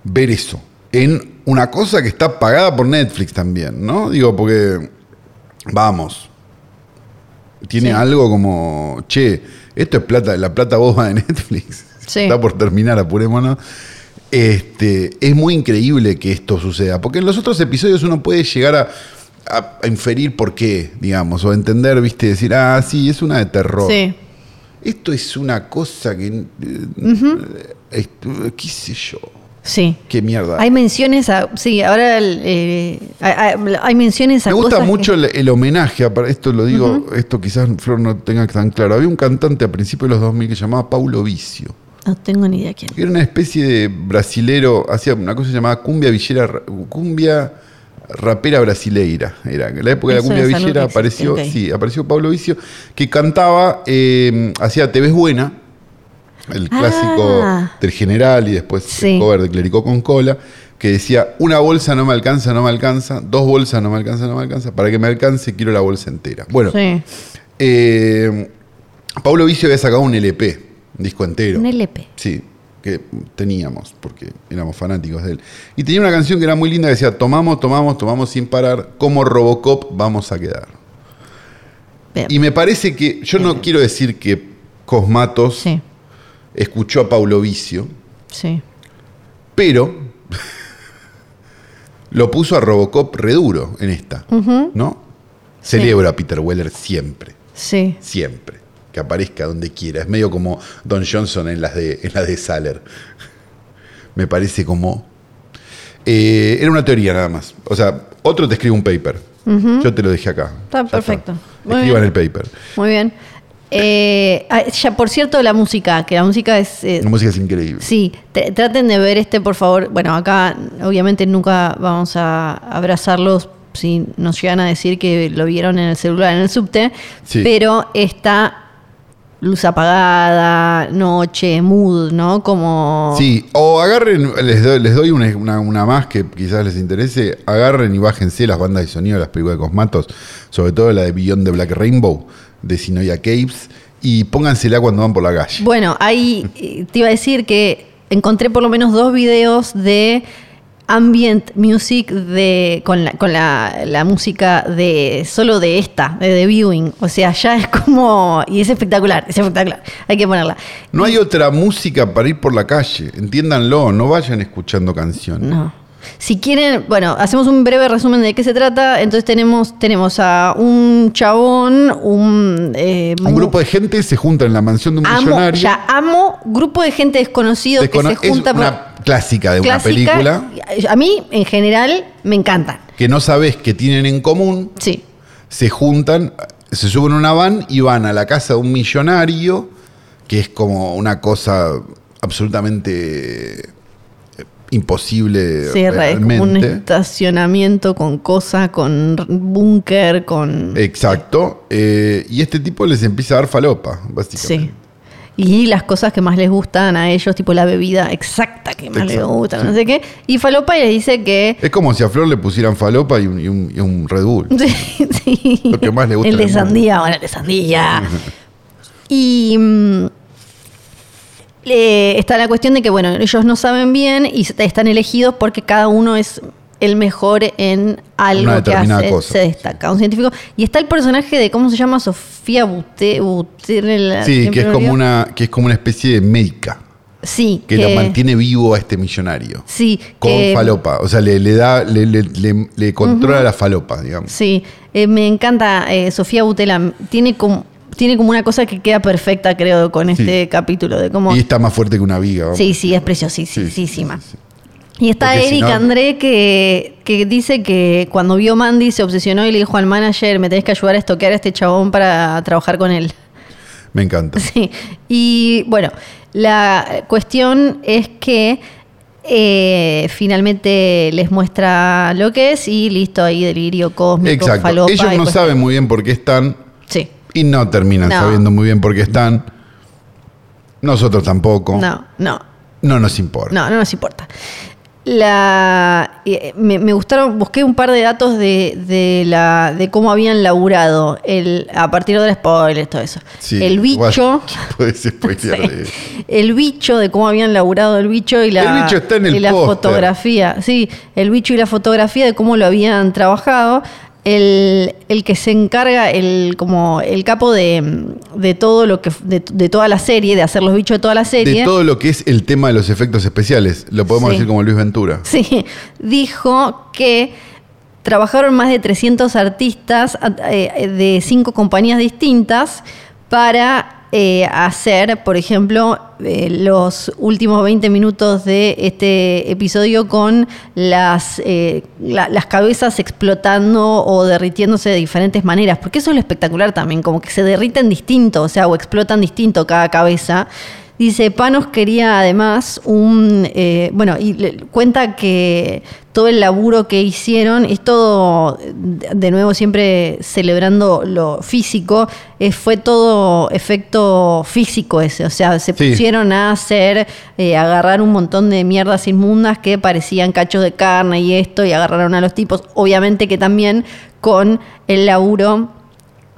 ver eso. En una cosa que está pagada por Netflix también, ¿no? Digo, porque, vamos, tiene Sí. algo como, che, esto es plata, la plata boba de Netflix. Sí. Está por terminar, apurémonos. Este, es muy increíble que esto suceda, porque en los otros episodios uno puede llegar a, a- a inferir por qué, digamos, o entender, viste, decir, ah, sí, es una de terror. sí. Esto es una cosa que, eh, esto- qué sé yo, Sí. qué mierda. Hay menciones a. Sí, ahora eh, hay, menciones a. Me gusta cosas que- mucho el, el homenaje, a- esto lo digo, esto quizás Flor no tenga tan claro. Había un cantante a principios de los 2000 que se llamaba Paulo Vicio. No tengo ni idea quién. Era una especie de brasilero, hacía una cosa llamada cumbia villera, ra- cumbia rapera brasileira. Era en la época de la cumbia villera apareció, sí, apareció Pablo Vicio, que cantaba, eh, hacía Te ves buena, el clásico Ah. del general y después Sí. el cover de Clericó con cola, que decía, una bolsa no me alcanza, no me alcanza, dos bolsas no me alcanza, no me alcanza, para que me alcance quiero la bolsa entera. Bueno, Sí. eh, Pablo Vicio había sacado un LP, un disco entero. Un LP. Sí, que teníamos, porque éramos fanáticos de él. Y tenía una canción que era muy linda que decía, tomamos, tomamos, tomamos sin parar, como Robocop vamos a quedar. Bien. Y me parece que, yo no quiero decir que Cosmatos Sí, escuchó a Paulo Vicio, sí. pero lo puso a Robocop reduro en esta, ¿no? Sí. Celebro a Peter Weller siempre, Sí. siempre. Que aparezca donde quiera. Es medio como Don Johnson en las de, en las de Saller. Me parece como. Eh, era una teoría nada más. O sea, otro te escribe un paper. Yo te lo dejé acá. Está perfecto. Muy Escriban el paper. Muy bien. Eh, ah, ya, por cierto, la música, que la música es. eh, La música es increíble. Sí, traten de ver este, por favor. Bueno, acá obviamente nunca vamos a abrazarlos si nos llegan a decir que lo vieron en el celular, en el subte, Sí. pero está luz apagada, noche, mood, ¿no? Como... Sí, o agarren, les doy, les doy una, una- una más que quizás les interese, agarren y bájense las bandas de sonido de las películas de Cosmatos, sobre todo la de Beyond the Black Rainbow, de Sinoia Caves, y póngansela cuando van por la calle. Bueno, ahí eh, te iba a decir que encontré por lo menos dos videos de ambient music de con la, con la, la música de solo de esta, de The Viewing. O sea, ya es como. Y es espectacular, es espectacular. Hay que ponerla. No hay otra música para ir por la calle, entiéndanlo, no vayan escuchando canciones. No. Si quieren, bueno, hacemos un breve resumen de qué se trata. Entonces tenemos, tenemos a un chabón, un... eh, Un grupo de gente se junta en la mansión de un amo, millonario. ya amo, grupo de gente desconocido Descono- que se junta es por- una clásica de una película A mí, en general, me encantan. que no sabes que tienen en común, Sí. se juntan, se suben a una van y van a la casa de un millonario, que es como una cosa absolutamente eh, imposible Sí, como un realmente. estacionamiento con cosa, con búnker, con. Exacto. eh, y este tipo les empieza a dar falopa, básicamente. Sí. Y las cosas que más les gustan a ellos, tipo la bebida exacta que más les Exacto, gusta, sí. no sé qué. Y Falopa les dice que. Es como si a Flor le pusieran falopa y un, y un- y un Red Bull. Sí, sí. Lo que más le gusta El de sandía, bueno, el de sandía. y mm, eh, está la cuestión de que, bueno, ellos no saben bien y est- están elegidos porque cada uno es el mejor en algo que determinada hace, cosa. se destaca, un científico. Y está el personaje de, ¿cómo se llama? Sofía Bute, Butera, Sí, siempre que es, como una, que es como una especie de médica Sí, que, lo mantiene vivo a este millonario. Sí, Con que- falopa. O sea, le, le da, le, le- le- controla la falopa, digamos. Sí, eh, me encanta eh, Sofía Butela. Tiene como, tiene como una cosa que queda perfecta, creo, con este capítulo. De cómo, Y está más fuerte que una viga. vamos. sí, sí, es preciosísima. Sí, sí, sí. Y está Porque si Eric no- André que, que dice que cuando vio Mandy se obsesionó y le dijo al manager, me tenés que ayudar a estoquear a este chabón para trabajar con él. Me encanta. Sí. Y bueno, la cuestión es que eh, finalmente les muestra lo que es y listo, ahí delirio cósmico, Exacto. falopa Ellos no cuestión. saben muy bien por qué están Sí. y no terminan No. sabiendo muy bien por qué están. Nosotros tampoco. No, no. No nos importa. No, no nos importa. La, eh, me, me gustaron, busqué un par de datos de, de la, de cómo habían laburado el, a partir del spoiler, todo eso. Sí, el bicho, Puedes de- el bicho, de cómo habían laburado el bicho y la, El bicho está en el y la fotografía. Sí, el bicho y la fotografía de cómo lo habían trabajado. El, el que se encarga, el como el capo de, de todo lo que de, de toda la serie, de hacer los bichos de toda la serie. De todo lo que es el tema de los efectos especiales. Lo podemos Sí. decir como Luis Ventura. Sí, dijo que trabajaron más de 300 artistas eh, de cinco compañías distintas para eh, hacer, por ejemplo, eh, los últimos 20 minutos de este episodio con las, eh, la- las cabezas explotando o derritiéndose de diferentes maneras, porque eso es lo espectacular también, como que se derriten distinto, o sea, o explotan distinto cada cabeza. Dice, Panos quería además un, eh, bueno, y le- cuenta que todo el laburo que hicieron, es todo, de nuevo siempre celebrando lo físico, eh, fue todo efecto físico ese, o sea, se Sí. pusieron a hacer, eh, agarrar un montón de mierdas inmundas que parecían cachos de carne y esto, y agarraron a los tipos, obviamente que también con el laburo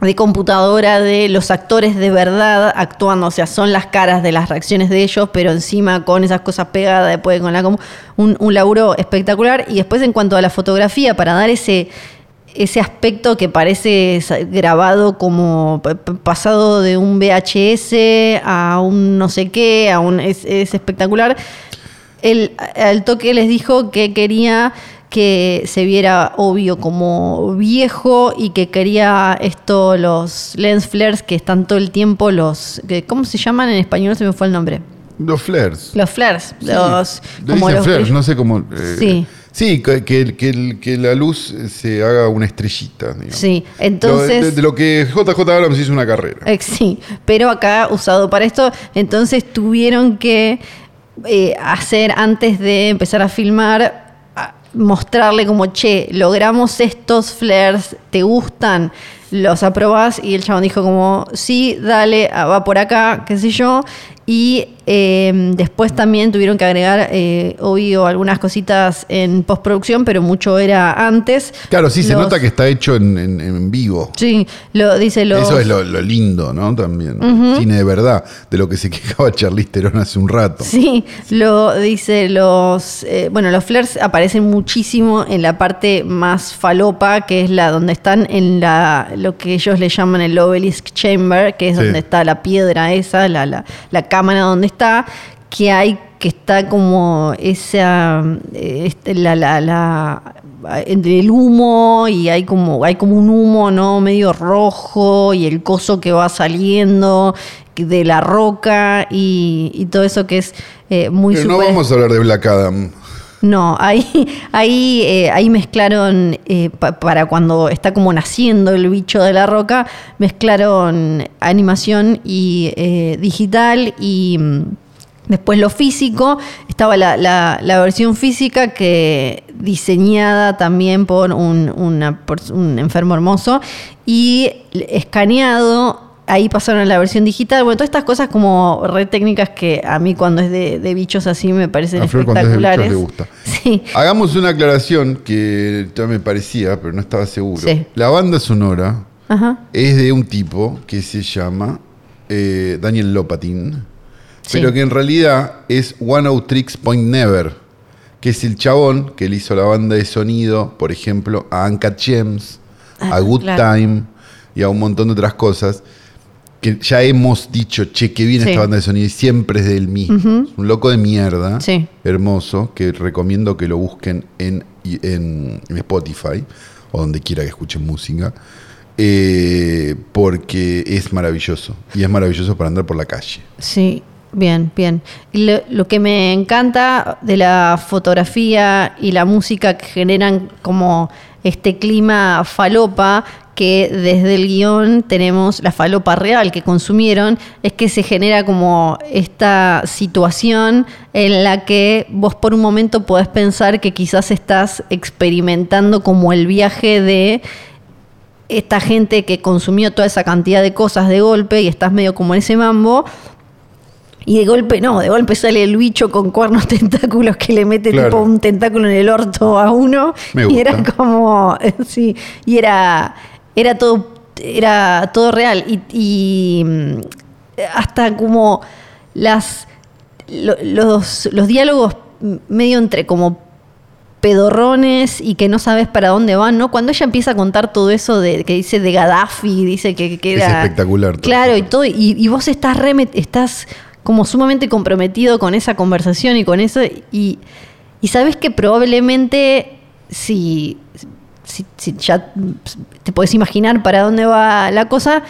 de computadora de los actores de verdad actuando, o sea, son las caras de las reacciones de ellos, pero encima con esas cosas pegadas, después con la com- un, laburo espectacular. Y después en cuanto a la fotografía, para dar ese, ese aspecto que parece grabado como pasado de un VHS a un no sé qué, a un es, es espectacular. El, al toque les dijo que quería que se viera obvio como viejo y que quería esto, los lens flares que están todo el tiempo, los, que- ¿cómo se llaman en español? Se me fue el nombre. Los flares. Los flares, los, Le dicen los flares, no sé cómo. eh, Sí. Sí, que, que- que la luz se haga una estrellita. digamos. Sí, Lo- entonces... de, de lo que JJ Abrams hizo una carrera. Eh, Sí, pero acá usado para esto, entonces tuvieron que eh, hacer antes de empezar a filmar, mostrarle como, che, logramos estos flares, ¿te gustan? Los aprobás y el chabón dijo como, sí, dale, ah, va por acá, qué sé yo. Y eh, después también tuvieron que agregar, eh, obvio, algunas cositas en postproducción, pero mucho era antes. Claro, sí, se nota que está hecho en, en- en vivo. Sí, lo dice los... Eso es lo, lo lindo, ¿no? También. Cine de verdad, de lo que se quejaba Charlize Theron hace un rato. Sí, lo dice los. eh, bueno, los flares aparecen muchísimo en la parte más falopa, que es la donde están en la lo que ellos le llaman el obelisk chamber, que es Sí. donde está la piedra esa, la, la, la cámara donde está, que hay que está como esa eh, este, la, la, la entre el humo y hay como hay como un humo no medio rojo y el coso que va saliendo de la roca y, y todo eso que es eh, muy Pero no super- vamos a hablar de Black Adam. No, ahí, ahí, eh, ahí mezclaron, eh, pa- para cuando está como naciendo el bicho de la roca, mezclaron animación y eh, digital y mm, después lo físico. Estaba la, la- versión física que diseñada también por un, pers- un enfermo hermoso y escaneado ahí pasaron a la versión digital. Bueno, todas estas cosas como re técnicas que a mí cuando es de, de bichos así me parecen A Flor cuando es de bichos espectaculares. le gusta. Sí. Hagamos una aclaración que ya me parecía, pero no estaba seguro. Sí. La banda sonora Ajá. es de un tipo que se llama eh, Daniel Lopatin, Sí. pero que en realidad es One Out Tricks Point Never, que es el chabón que le hizo la banda de sonido, por ejemplo, a Uncut Gems, Ah, a Good claro. Time y a un montón de otras cosas. Que ya hemos dicho, che, que viene Sí. esta banda de sonido y siempre es del mismo. Es un loco de mierda, Sí. hermoso, que recomiendo que lo busquen en, en, en Spotify o donde quiera que escuchen música. eh, porque es maravilloso. Y es maravilloso para andar por la calle. Sí, bien, bien. Y Lo, lo que me encanta de la fotografía y la música que generan como este clima falopa, que desde el guion tenemos la falopa real que consumieron, es que se genera como esta situación en la que vos por un momento podés pensar que quizás estás experimentando como el viaje de esta gente que consumió toda esa cantidad de cosas de golpe y estás medio como en ese mambo. Y de golpe no, de golpe sale el bicho con cuernos tentáculos que le mete Claro. tipo un tentáculo en el orto a uno. Me Y era como, sí, y era, era todo, era todo real. Y, y, mm, hasta como las lo- los, los diálogos medio entre como pedorrones y que no sabes para dónde van, ¿no? Cuando ella empieza a contar todo eso de que dice de Gaddafi, dice que, que Es espectacular todo Claro, y todo y, y vos estás re estás como sumamente comprometido con esa conversación y con eso y, y sabes que probablemente si, si, si ya te podés imaginar para dónde va la cosa,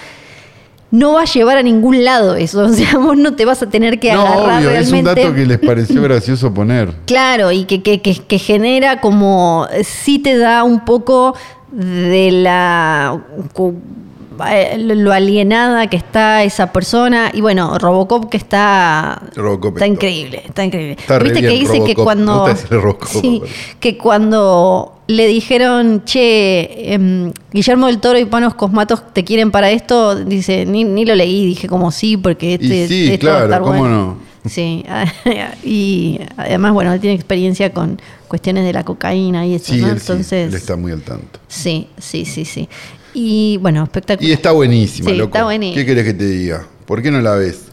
no va a llevar a ningún lado eso. O sea, vos no te vas a tener que no, agarrar obvio, es un realmente. dato que les pareció gracioso poner. Claro, y que, que, que, que genera como, sí te da un poco de la lo alienada que está esa persona. Y bueno, Robocop que está, Robocop está increíble, está increíble. Está Viste que dice que Robocop, cuando, Robocop, sí, que cuando le dijeron, che, em, Guillermo del Toro y Panos Cosmatos te quieren para esto, dice, ni, ni lo leí, dije como sí, porque este, y sí, va a claro, estar ¿cómo bueno". no? Sí, y además, bueno, él tiene experiencia con cuestiones de la cocaína y eso, Sí, ¿no? sí, Entonces, él está muy al tanto. sí, sí, sí, sí. Y bueno, espectacular. Y está buenísima, Sí, loco. está buenísima. ¿Qué querés que te diga? ¿Por qué no la ves?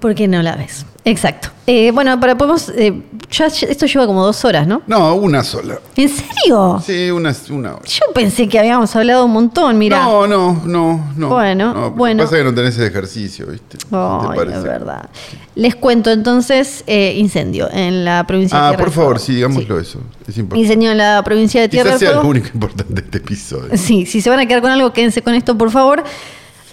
¿Por qué no la ves? Exacto. Eh, bueno, para podemos. eh, ya, ya- esto lleva como dos horas, ¿no? No, una sola. ¿En serio? Sí, una, una hora. Yo pensé que habíamos hablado un montón, mira. No, no, no, no. Bueno, no, bueno. Pasa que no tenés el ejercicio, ¿viste? ¿No te Ay, parece? es verdad. Les cuento entonces eh, incendio en la provincia de Ah, Tierra por del favor, Fuego. sí, digámoslo eso. Es importante. Incendio en la provincia de Tierra Quizás del sea lo Fuego. único importante de este episodio. Sí, si se van a quedar con algo, quédense con esto, por favor.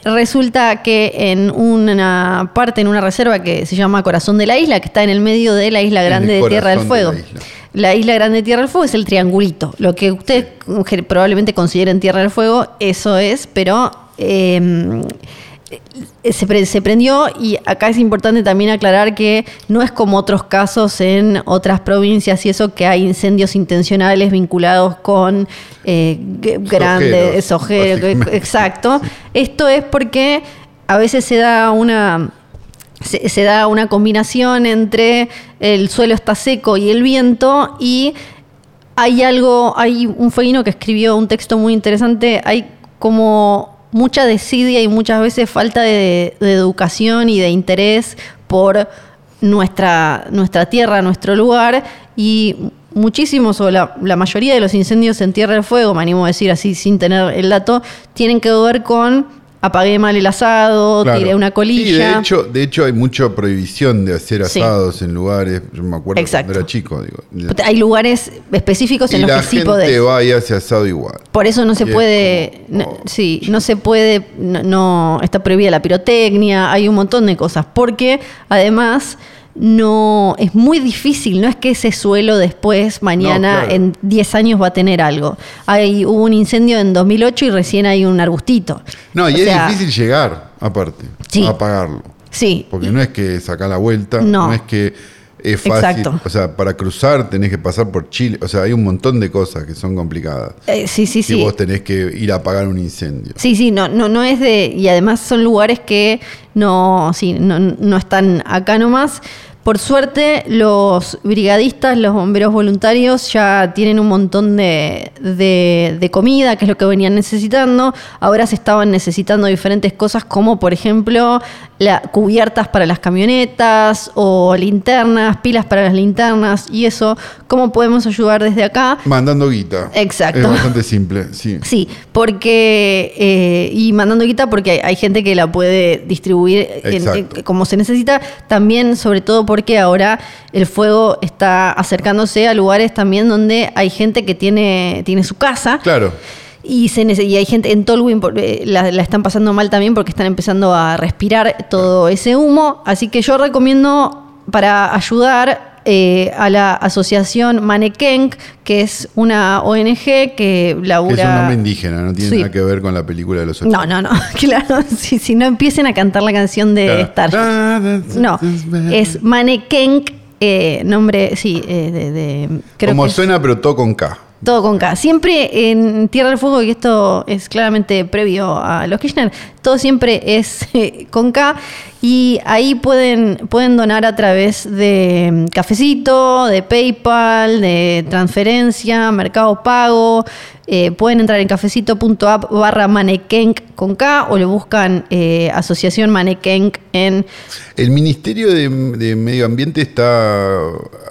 Resulta que en una parte, en una reserva que se llama Corazón de la Isla, que está en el medio de la Isla Grande de Tierra del Fuego. de la isla. La Isla Grande de Tierra del Fuego es el triangulito. Lo que ustedes probablemente consideren Tierra del Fuego, eso es, pero eh, se, pre- se prendió y acá es importante también aclarar que no es como otros casos en otras provincias y eso que hay incendios intencionales vinculados con eh, grandes ojeros. básicamente. Exacto. Esto es porque a veces se da una se, se da una combinación entre el suelo está seco y el viento y hay algo, hay un fueguino que escribió un texto muy interesante, hay como mucha desidia y muchas veces falta de, educación y de interés por nuestra, nuestra tierra, nuestro lugar y muchísimos o la, la mayoría de los incendios en Tierra del Fuego, me animo a decir así sin tener el dato, tienen que ver con apagué mal el asado, Claro. tiré una colilla. Sí, de hecho, de hecho hay mucha prohibición de hacer Sí. asados en lugares. Yo me acuerdo Exacto. cuando era chico. Digo, Hay lugares específicos y en los la que sí gente podés. va y hace asado igual. Por eso no se Y puede, como, no- oh, sí, no se puede, no, no- está prohibida la pirotecnia, hay un montón de cosas, porque además no es muy difícil, no es que ese suelo después, mañana, claro. en 10 años va a tener algo. Hay, hubo un incendio en 2008 y recién hay un arbustito. No, y O es sea, difícil llegar, aparte, Sí. a apagarlo. Sí, Porque no es que sacar la vuelta, No. no, es que es fácil. Exacto. O sea, para cruzar tenés que pasar por Chile. O sea, hay un montón de cosas que son complicadas. eh, sí, sí, Si sí. vos tenés que ir a apagar un incendio. Sí, sí, no, no, no es de. Y además son lugares que no, sí, no, no están acá nomás. Por suerte, los brigadistas, los bomberos voluntarios ya tienen un montón de, de- de comida, que es lo que venían necesitando. Ahora se estaban necesitando diferentes cosas, como por ejemplo la- cubiertas para las camionetas o linternas, pilas para las linternas y eso. ¿Cómo podemos ayudar desde acá? Mandando guita. Exacto. Es bastante simple, sí. Sí, porque. eh, y mandando guita porque hay, hay gente que la puede distribuir en- Exacto. en- como se necesita. También, sobre todo, porque ahora el fuego está acercándose a lugares también donde hay gente que tiene, tiene su casa. Claro. Y, se nece- y hay gente en Tolwyn eh, la, la están pasando mal también porque están empezando a respirar todo ese humo. Así que yo recomiendo para ayudar eh, a la asociación Manekenk, que es una ONG que Que es un labura. nombre indígena, no tiene Sí. nada que ver con la película de los No, no, no. Claro, si, si no empiecen a cantar la canción de Starship. No, es Manekenk, eh, nombre, sí, eh, de, de- creo Como que es- suena, pero todo con K. todo con K. Siempre en Tierra del Fuego, y esto es claramente previo a los Kirchner, todo siempre es eh, con K. Y ahí pueden, pueden donar a través de mm, Cafecito, de PayPal, de transferencia, Mercado Pago. Eh, pueden entrar en cafecito.app barra Manekenk con K o le buscan eh, Asociación Manekenk en El Ministerio de, de Medio Ambiente está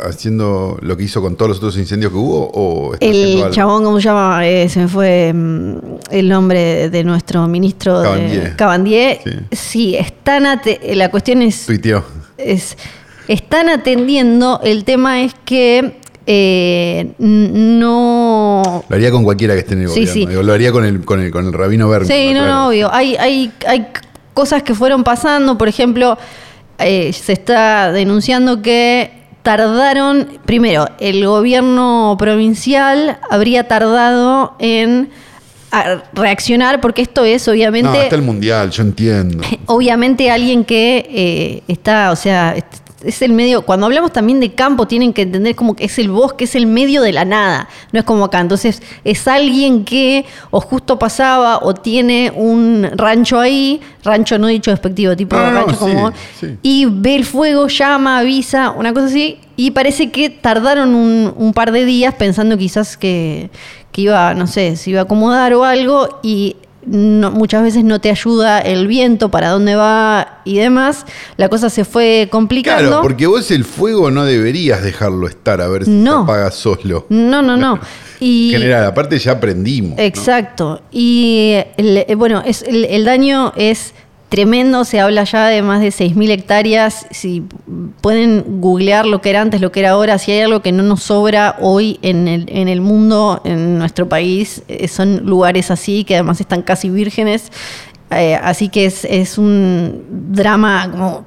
haciendo lo que hizo con todos los otros incendios que hubo o está El chabón, ¿cómo se llama? Eh, se me fue mm, el nombre de nuestro ministro de Cabandier. Cabandier. Sí. Sí, están ate- la cuestión es, Tuiteó. es- están atendiendo. El tema es que eh, no. Lo haría con cualquiera que esté en el Sí, gobierno. sí. Digo, lo haría con el, con el, con el rabino Bergman. Sí, no, no, obvio. Hay, hay, hay cosas que fueron pasando. Por ejemplo, eh, se está denunciando que tardaron. Primero, el gobierno provincial habría tardado en a- reaccionar, porque esto es obviamente. No, está el mundial, yo entiendo. Obviamente alguien que eh, está, o sea, es- el medio, cuando hablamos también de campo, tienen que entender como que es el bosque, es el medio de la nada, no es como acá. Entonces, es alguien que o justo pasaba o tiene un rancho ahí, rancho no dicho despectivo, tipo No, no, rancho sí, como... sí. Y ve el fuego, llama, avisa, una cosa así, y parece que tardaron un, un par de días pensando quizás que, que iba, no sé, se iba a acomodar o algo, y no- muchas veces no te ayuda el viento para dónde va y demás. La cosa se fue complicando. Claro, porque vos el fuego no deberías dejarlo estar a ver si No. se apaga solo. No, no, no. Y, General, aparte ya aprendimos. ¿no? Exacto. Y el- eh, bueno, es, el, el daño es tremendo, se habla ya de más de 6.000 hectáreas. Si pueden googlear lo que era antes, lo que era ahora, si hay algo que no nos sobra hoy en el, en el mundo, en nuestro país, eh, son lugares así que además están casi vírgenes. Eh, así que es, es un drama como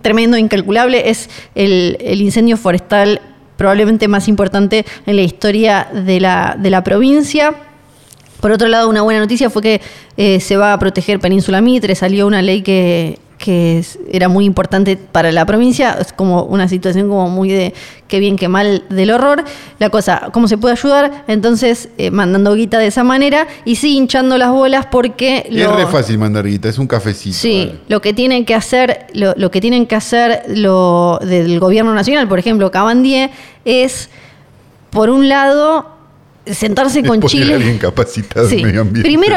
tremendo, incalculable. Es el, el incendio forestal probablemente más importante en la historia de la, de la provincia. Por otro lado, una buena noticia fue que eh, se va a proteger Península Mitre, salió una ley que, que es- era muy importante para la provincia, es como una situación como muy de qué bien, qué mal del horror. La cosa, ¿cómo se puede ayudar? Entonces, eh, mandando guita de esa manera y sí hinchando las bolas porque... Es lo- re fácil mandar guita, es un cafecito. Sí, lo que tienen que hacer, lo, lo que tienen que hacer lo, del gobierno nacional, por ejemplo, Cabandier, es, por un lado, sentarse con Chile. alguien capacitado Sí. en medio ambiente. Primero,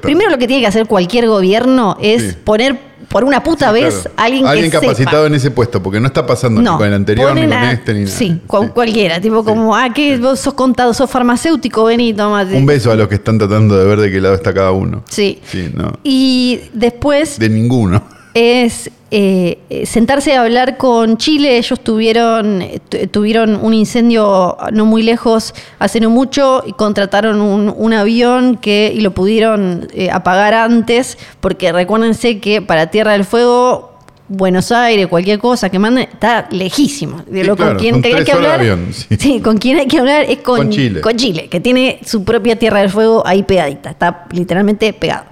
primero lo que tiene que hacer cualquier gobierno es Sí. poner por una puta Sí, vez claro. a alguien, Alguien que capacitado sepa. en ese puesto, porque no está pasando ni con el anterior, ni con a- este, ni nada. Sí, Sí. cualquiera. Tipo como, ah, que vos sos contado, sos farmacéutico, vení, tomate. Un beso a los que están tratando de ver de qué lado está cada uno. Sí. Sí, no. Y después De ninguno. Es eh, eh, sentarse a hablar con Chile. Ellos tuvieron, tu- tuvieron un incendio no muy lejos hace no mucho y contrataron un, un avión que, y lo pudieron eh, apagar antes, porque recuérdense que para Tierra del Fuego. Buenos Aires, cualquier cosa que manden, está lejísimo. De Sí, lo claro, con quien hay que hablar. avión, sí. con quien hay que hablar es con, Con Chile. con Chile, que tiene su propia Tierra del Fuego ahí pegadita, está literalmente pegado.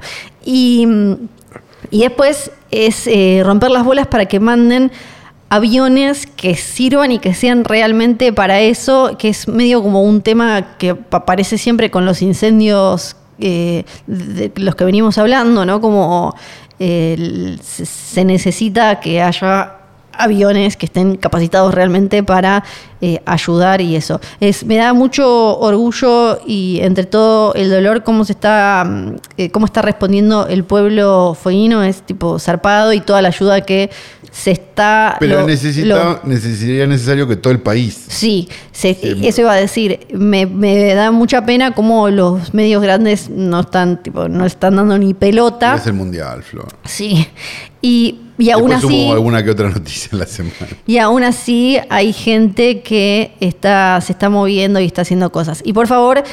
Y, y después es eh, romper las bolas para que manden aviones que sirvan y que sean realmente para eso, que es medio como un tema que pa- aparece siempre con los incendios eh, de los que venimos hablando, ¿no? Como eh, se necesita que haya aviones que estén capacitados realmente para eh, ayudar y eso. Es, me da mucho orgullo y entre todo el dolor cómo se está, mm, eh, cómo está respondiendo el pueblo fueguino, es tipo zarpado y toda la ayuda que se está... Pero lo- necesita, lo- necesitaría necesario que todo el país. Sí, se- Sí, eso iba a decir. Me, me da mucha pena cómo los medios grandes no están, tipo, no están dando ni pelota. Es el mundial, Flor. Sí. Y, y aún Después así. hubo alguna que otra noticia en la semana. Y aún así hay gente que está, se está moviendo y está haciendo cosas. Y por favor,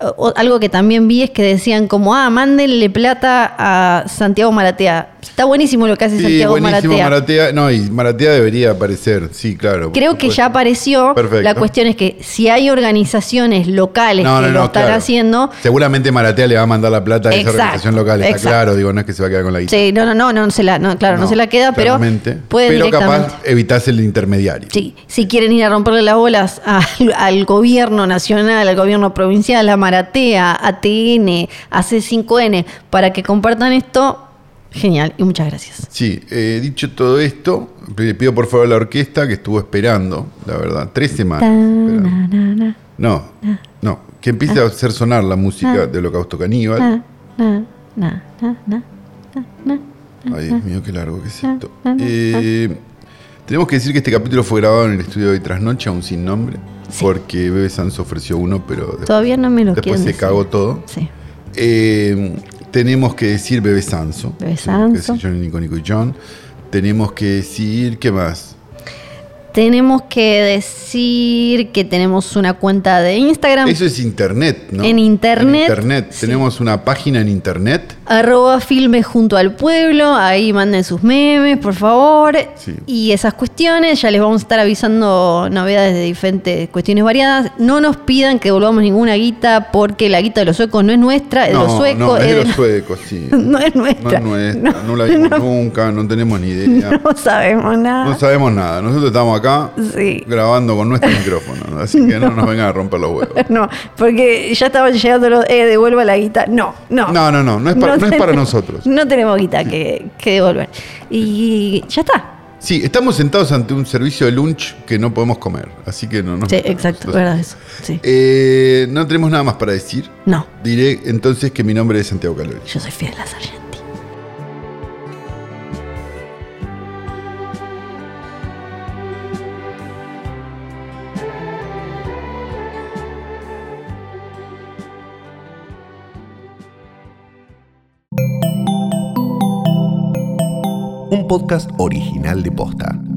o- algo que también vi es que decían como, ah, mándenle plata a Santiago Maratea. Está buenísimo lo que hace Sí, Santiago buenísimo Maratea. Maratea. No, y Maratea debería aparecer, sí, claro. Creo que ya apareció. Perfecto. La cuestión es que si hay organizaciones locales No, que no, lo no, están claro. haciendo, Seguramente Maratea le va a mandar la plata a esa Exacto, organización local, está exacto. claro, digo, no es que se va a quedar con la guita. Sí, no, no, no, no se la, claro, no, se la queda, pero puede Pero capaz evitarse el intermediario. Sí, si quieren ir a romperle las bolas al, al gobierno nacional, al gobierno provincial, a Maratea, a TN, a C5N, para que compartan esto, genial y muchas gracias. Sí, eh, dicho todo esto, le pido por favor a la orquesta que estuvo esperando, la verdad, tres semanas. esperando. No, no, que empiece a hacer sonar la música de Holocausto Caníbal. Na, na, na, na, na, na. Ay, Dios mío, qué largo que es esto. Eh, tenemos que decir que este capítulo fue grabado en el estudio de Trasnoche, aún sin nombre, porque Bebe Sanz ofreció uno, pero después, Todavía no me lo después se decir. cagó todo. Sí. Eh, tenemos que decir Bebe Sanso. Bebe que Sanso. decir Johnny, Nico, Nico y John. Tenemos que decir, ¿qué más? Tenemos que decir que tenemos una cuenta de Instagram, Eso es internet, ¿no? En internet, En internet. sí. Tenemos una página en internet. arroba filme junto al pueblo, ahí manden sus memes, por favor. Sí. Y esas cuestiones, ya les vamos a estar avisando novedades de diferentes cuestiones variadas. No nos pidan que devolvamos ninguna guita, porque la guita de los suecos no es nuestra, es de no, los suecos. no, es de es de- los suecos, sí. no es No nuestra. es nuestra, no, la vimos nunca, no tenemos ni idea. No sabemos nada. No sabemos nada. Nosotros estamos acá Sí. grabando con nuestro micrófono, así que no nos vengan a romper los huevos. No, porque ya estaban llegando los, eh, devuelva la guita. No, no. No, no, no, no es para, no es para tenemos- nosotros. No tenemos guita que, que devolver. Y ya está. Sí, estamos sentados ante un servicio de lunch que no podemos comer, así que no nos Sí, exacto, Entonces, verdad eso. Sí. eh, no tenemos nada más para decir. No, Diré entonces que mi nombre es Santiago Calori. yo soy fiel a Sargenti. Un podcast original de Posta.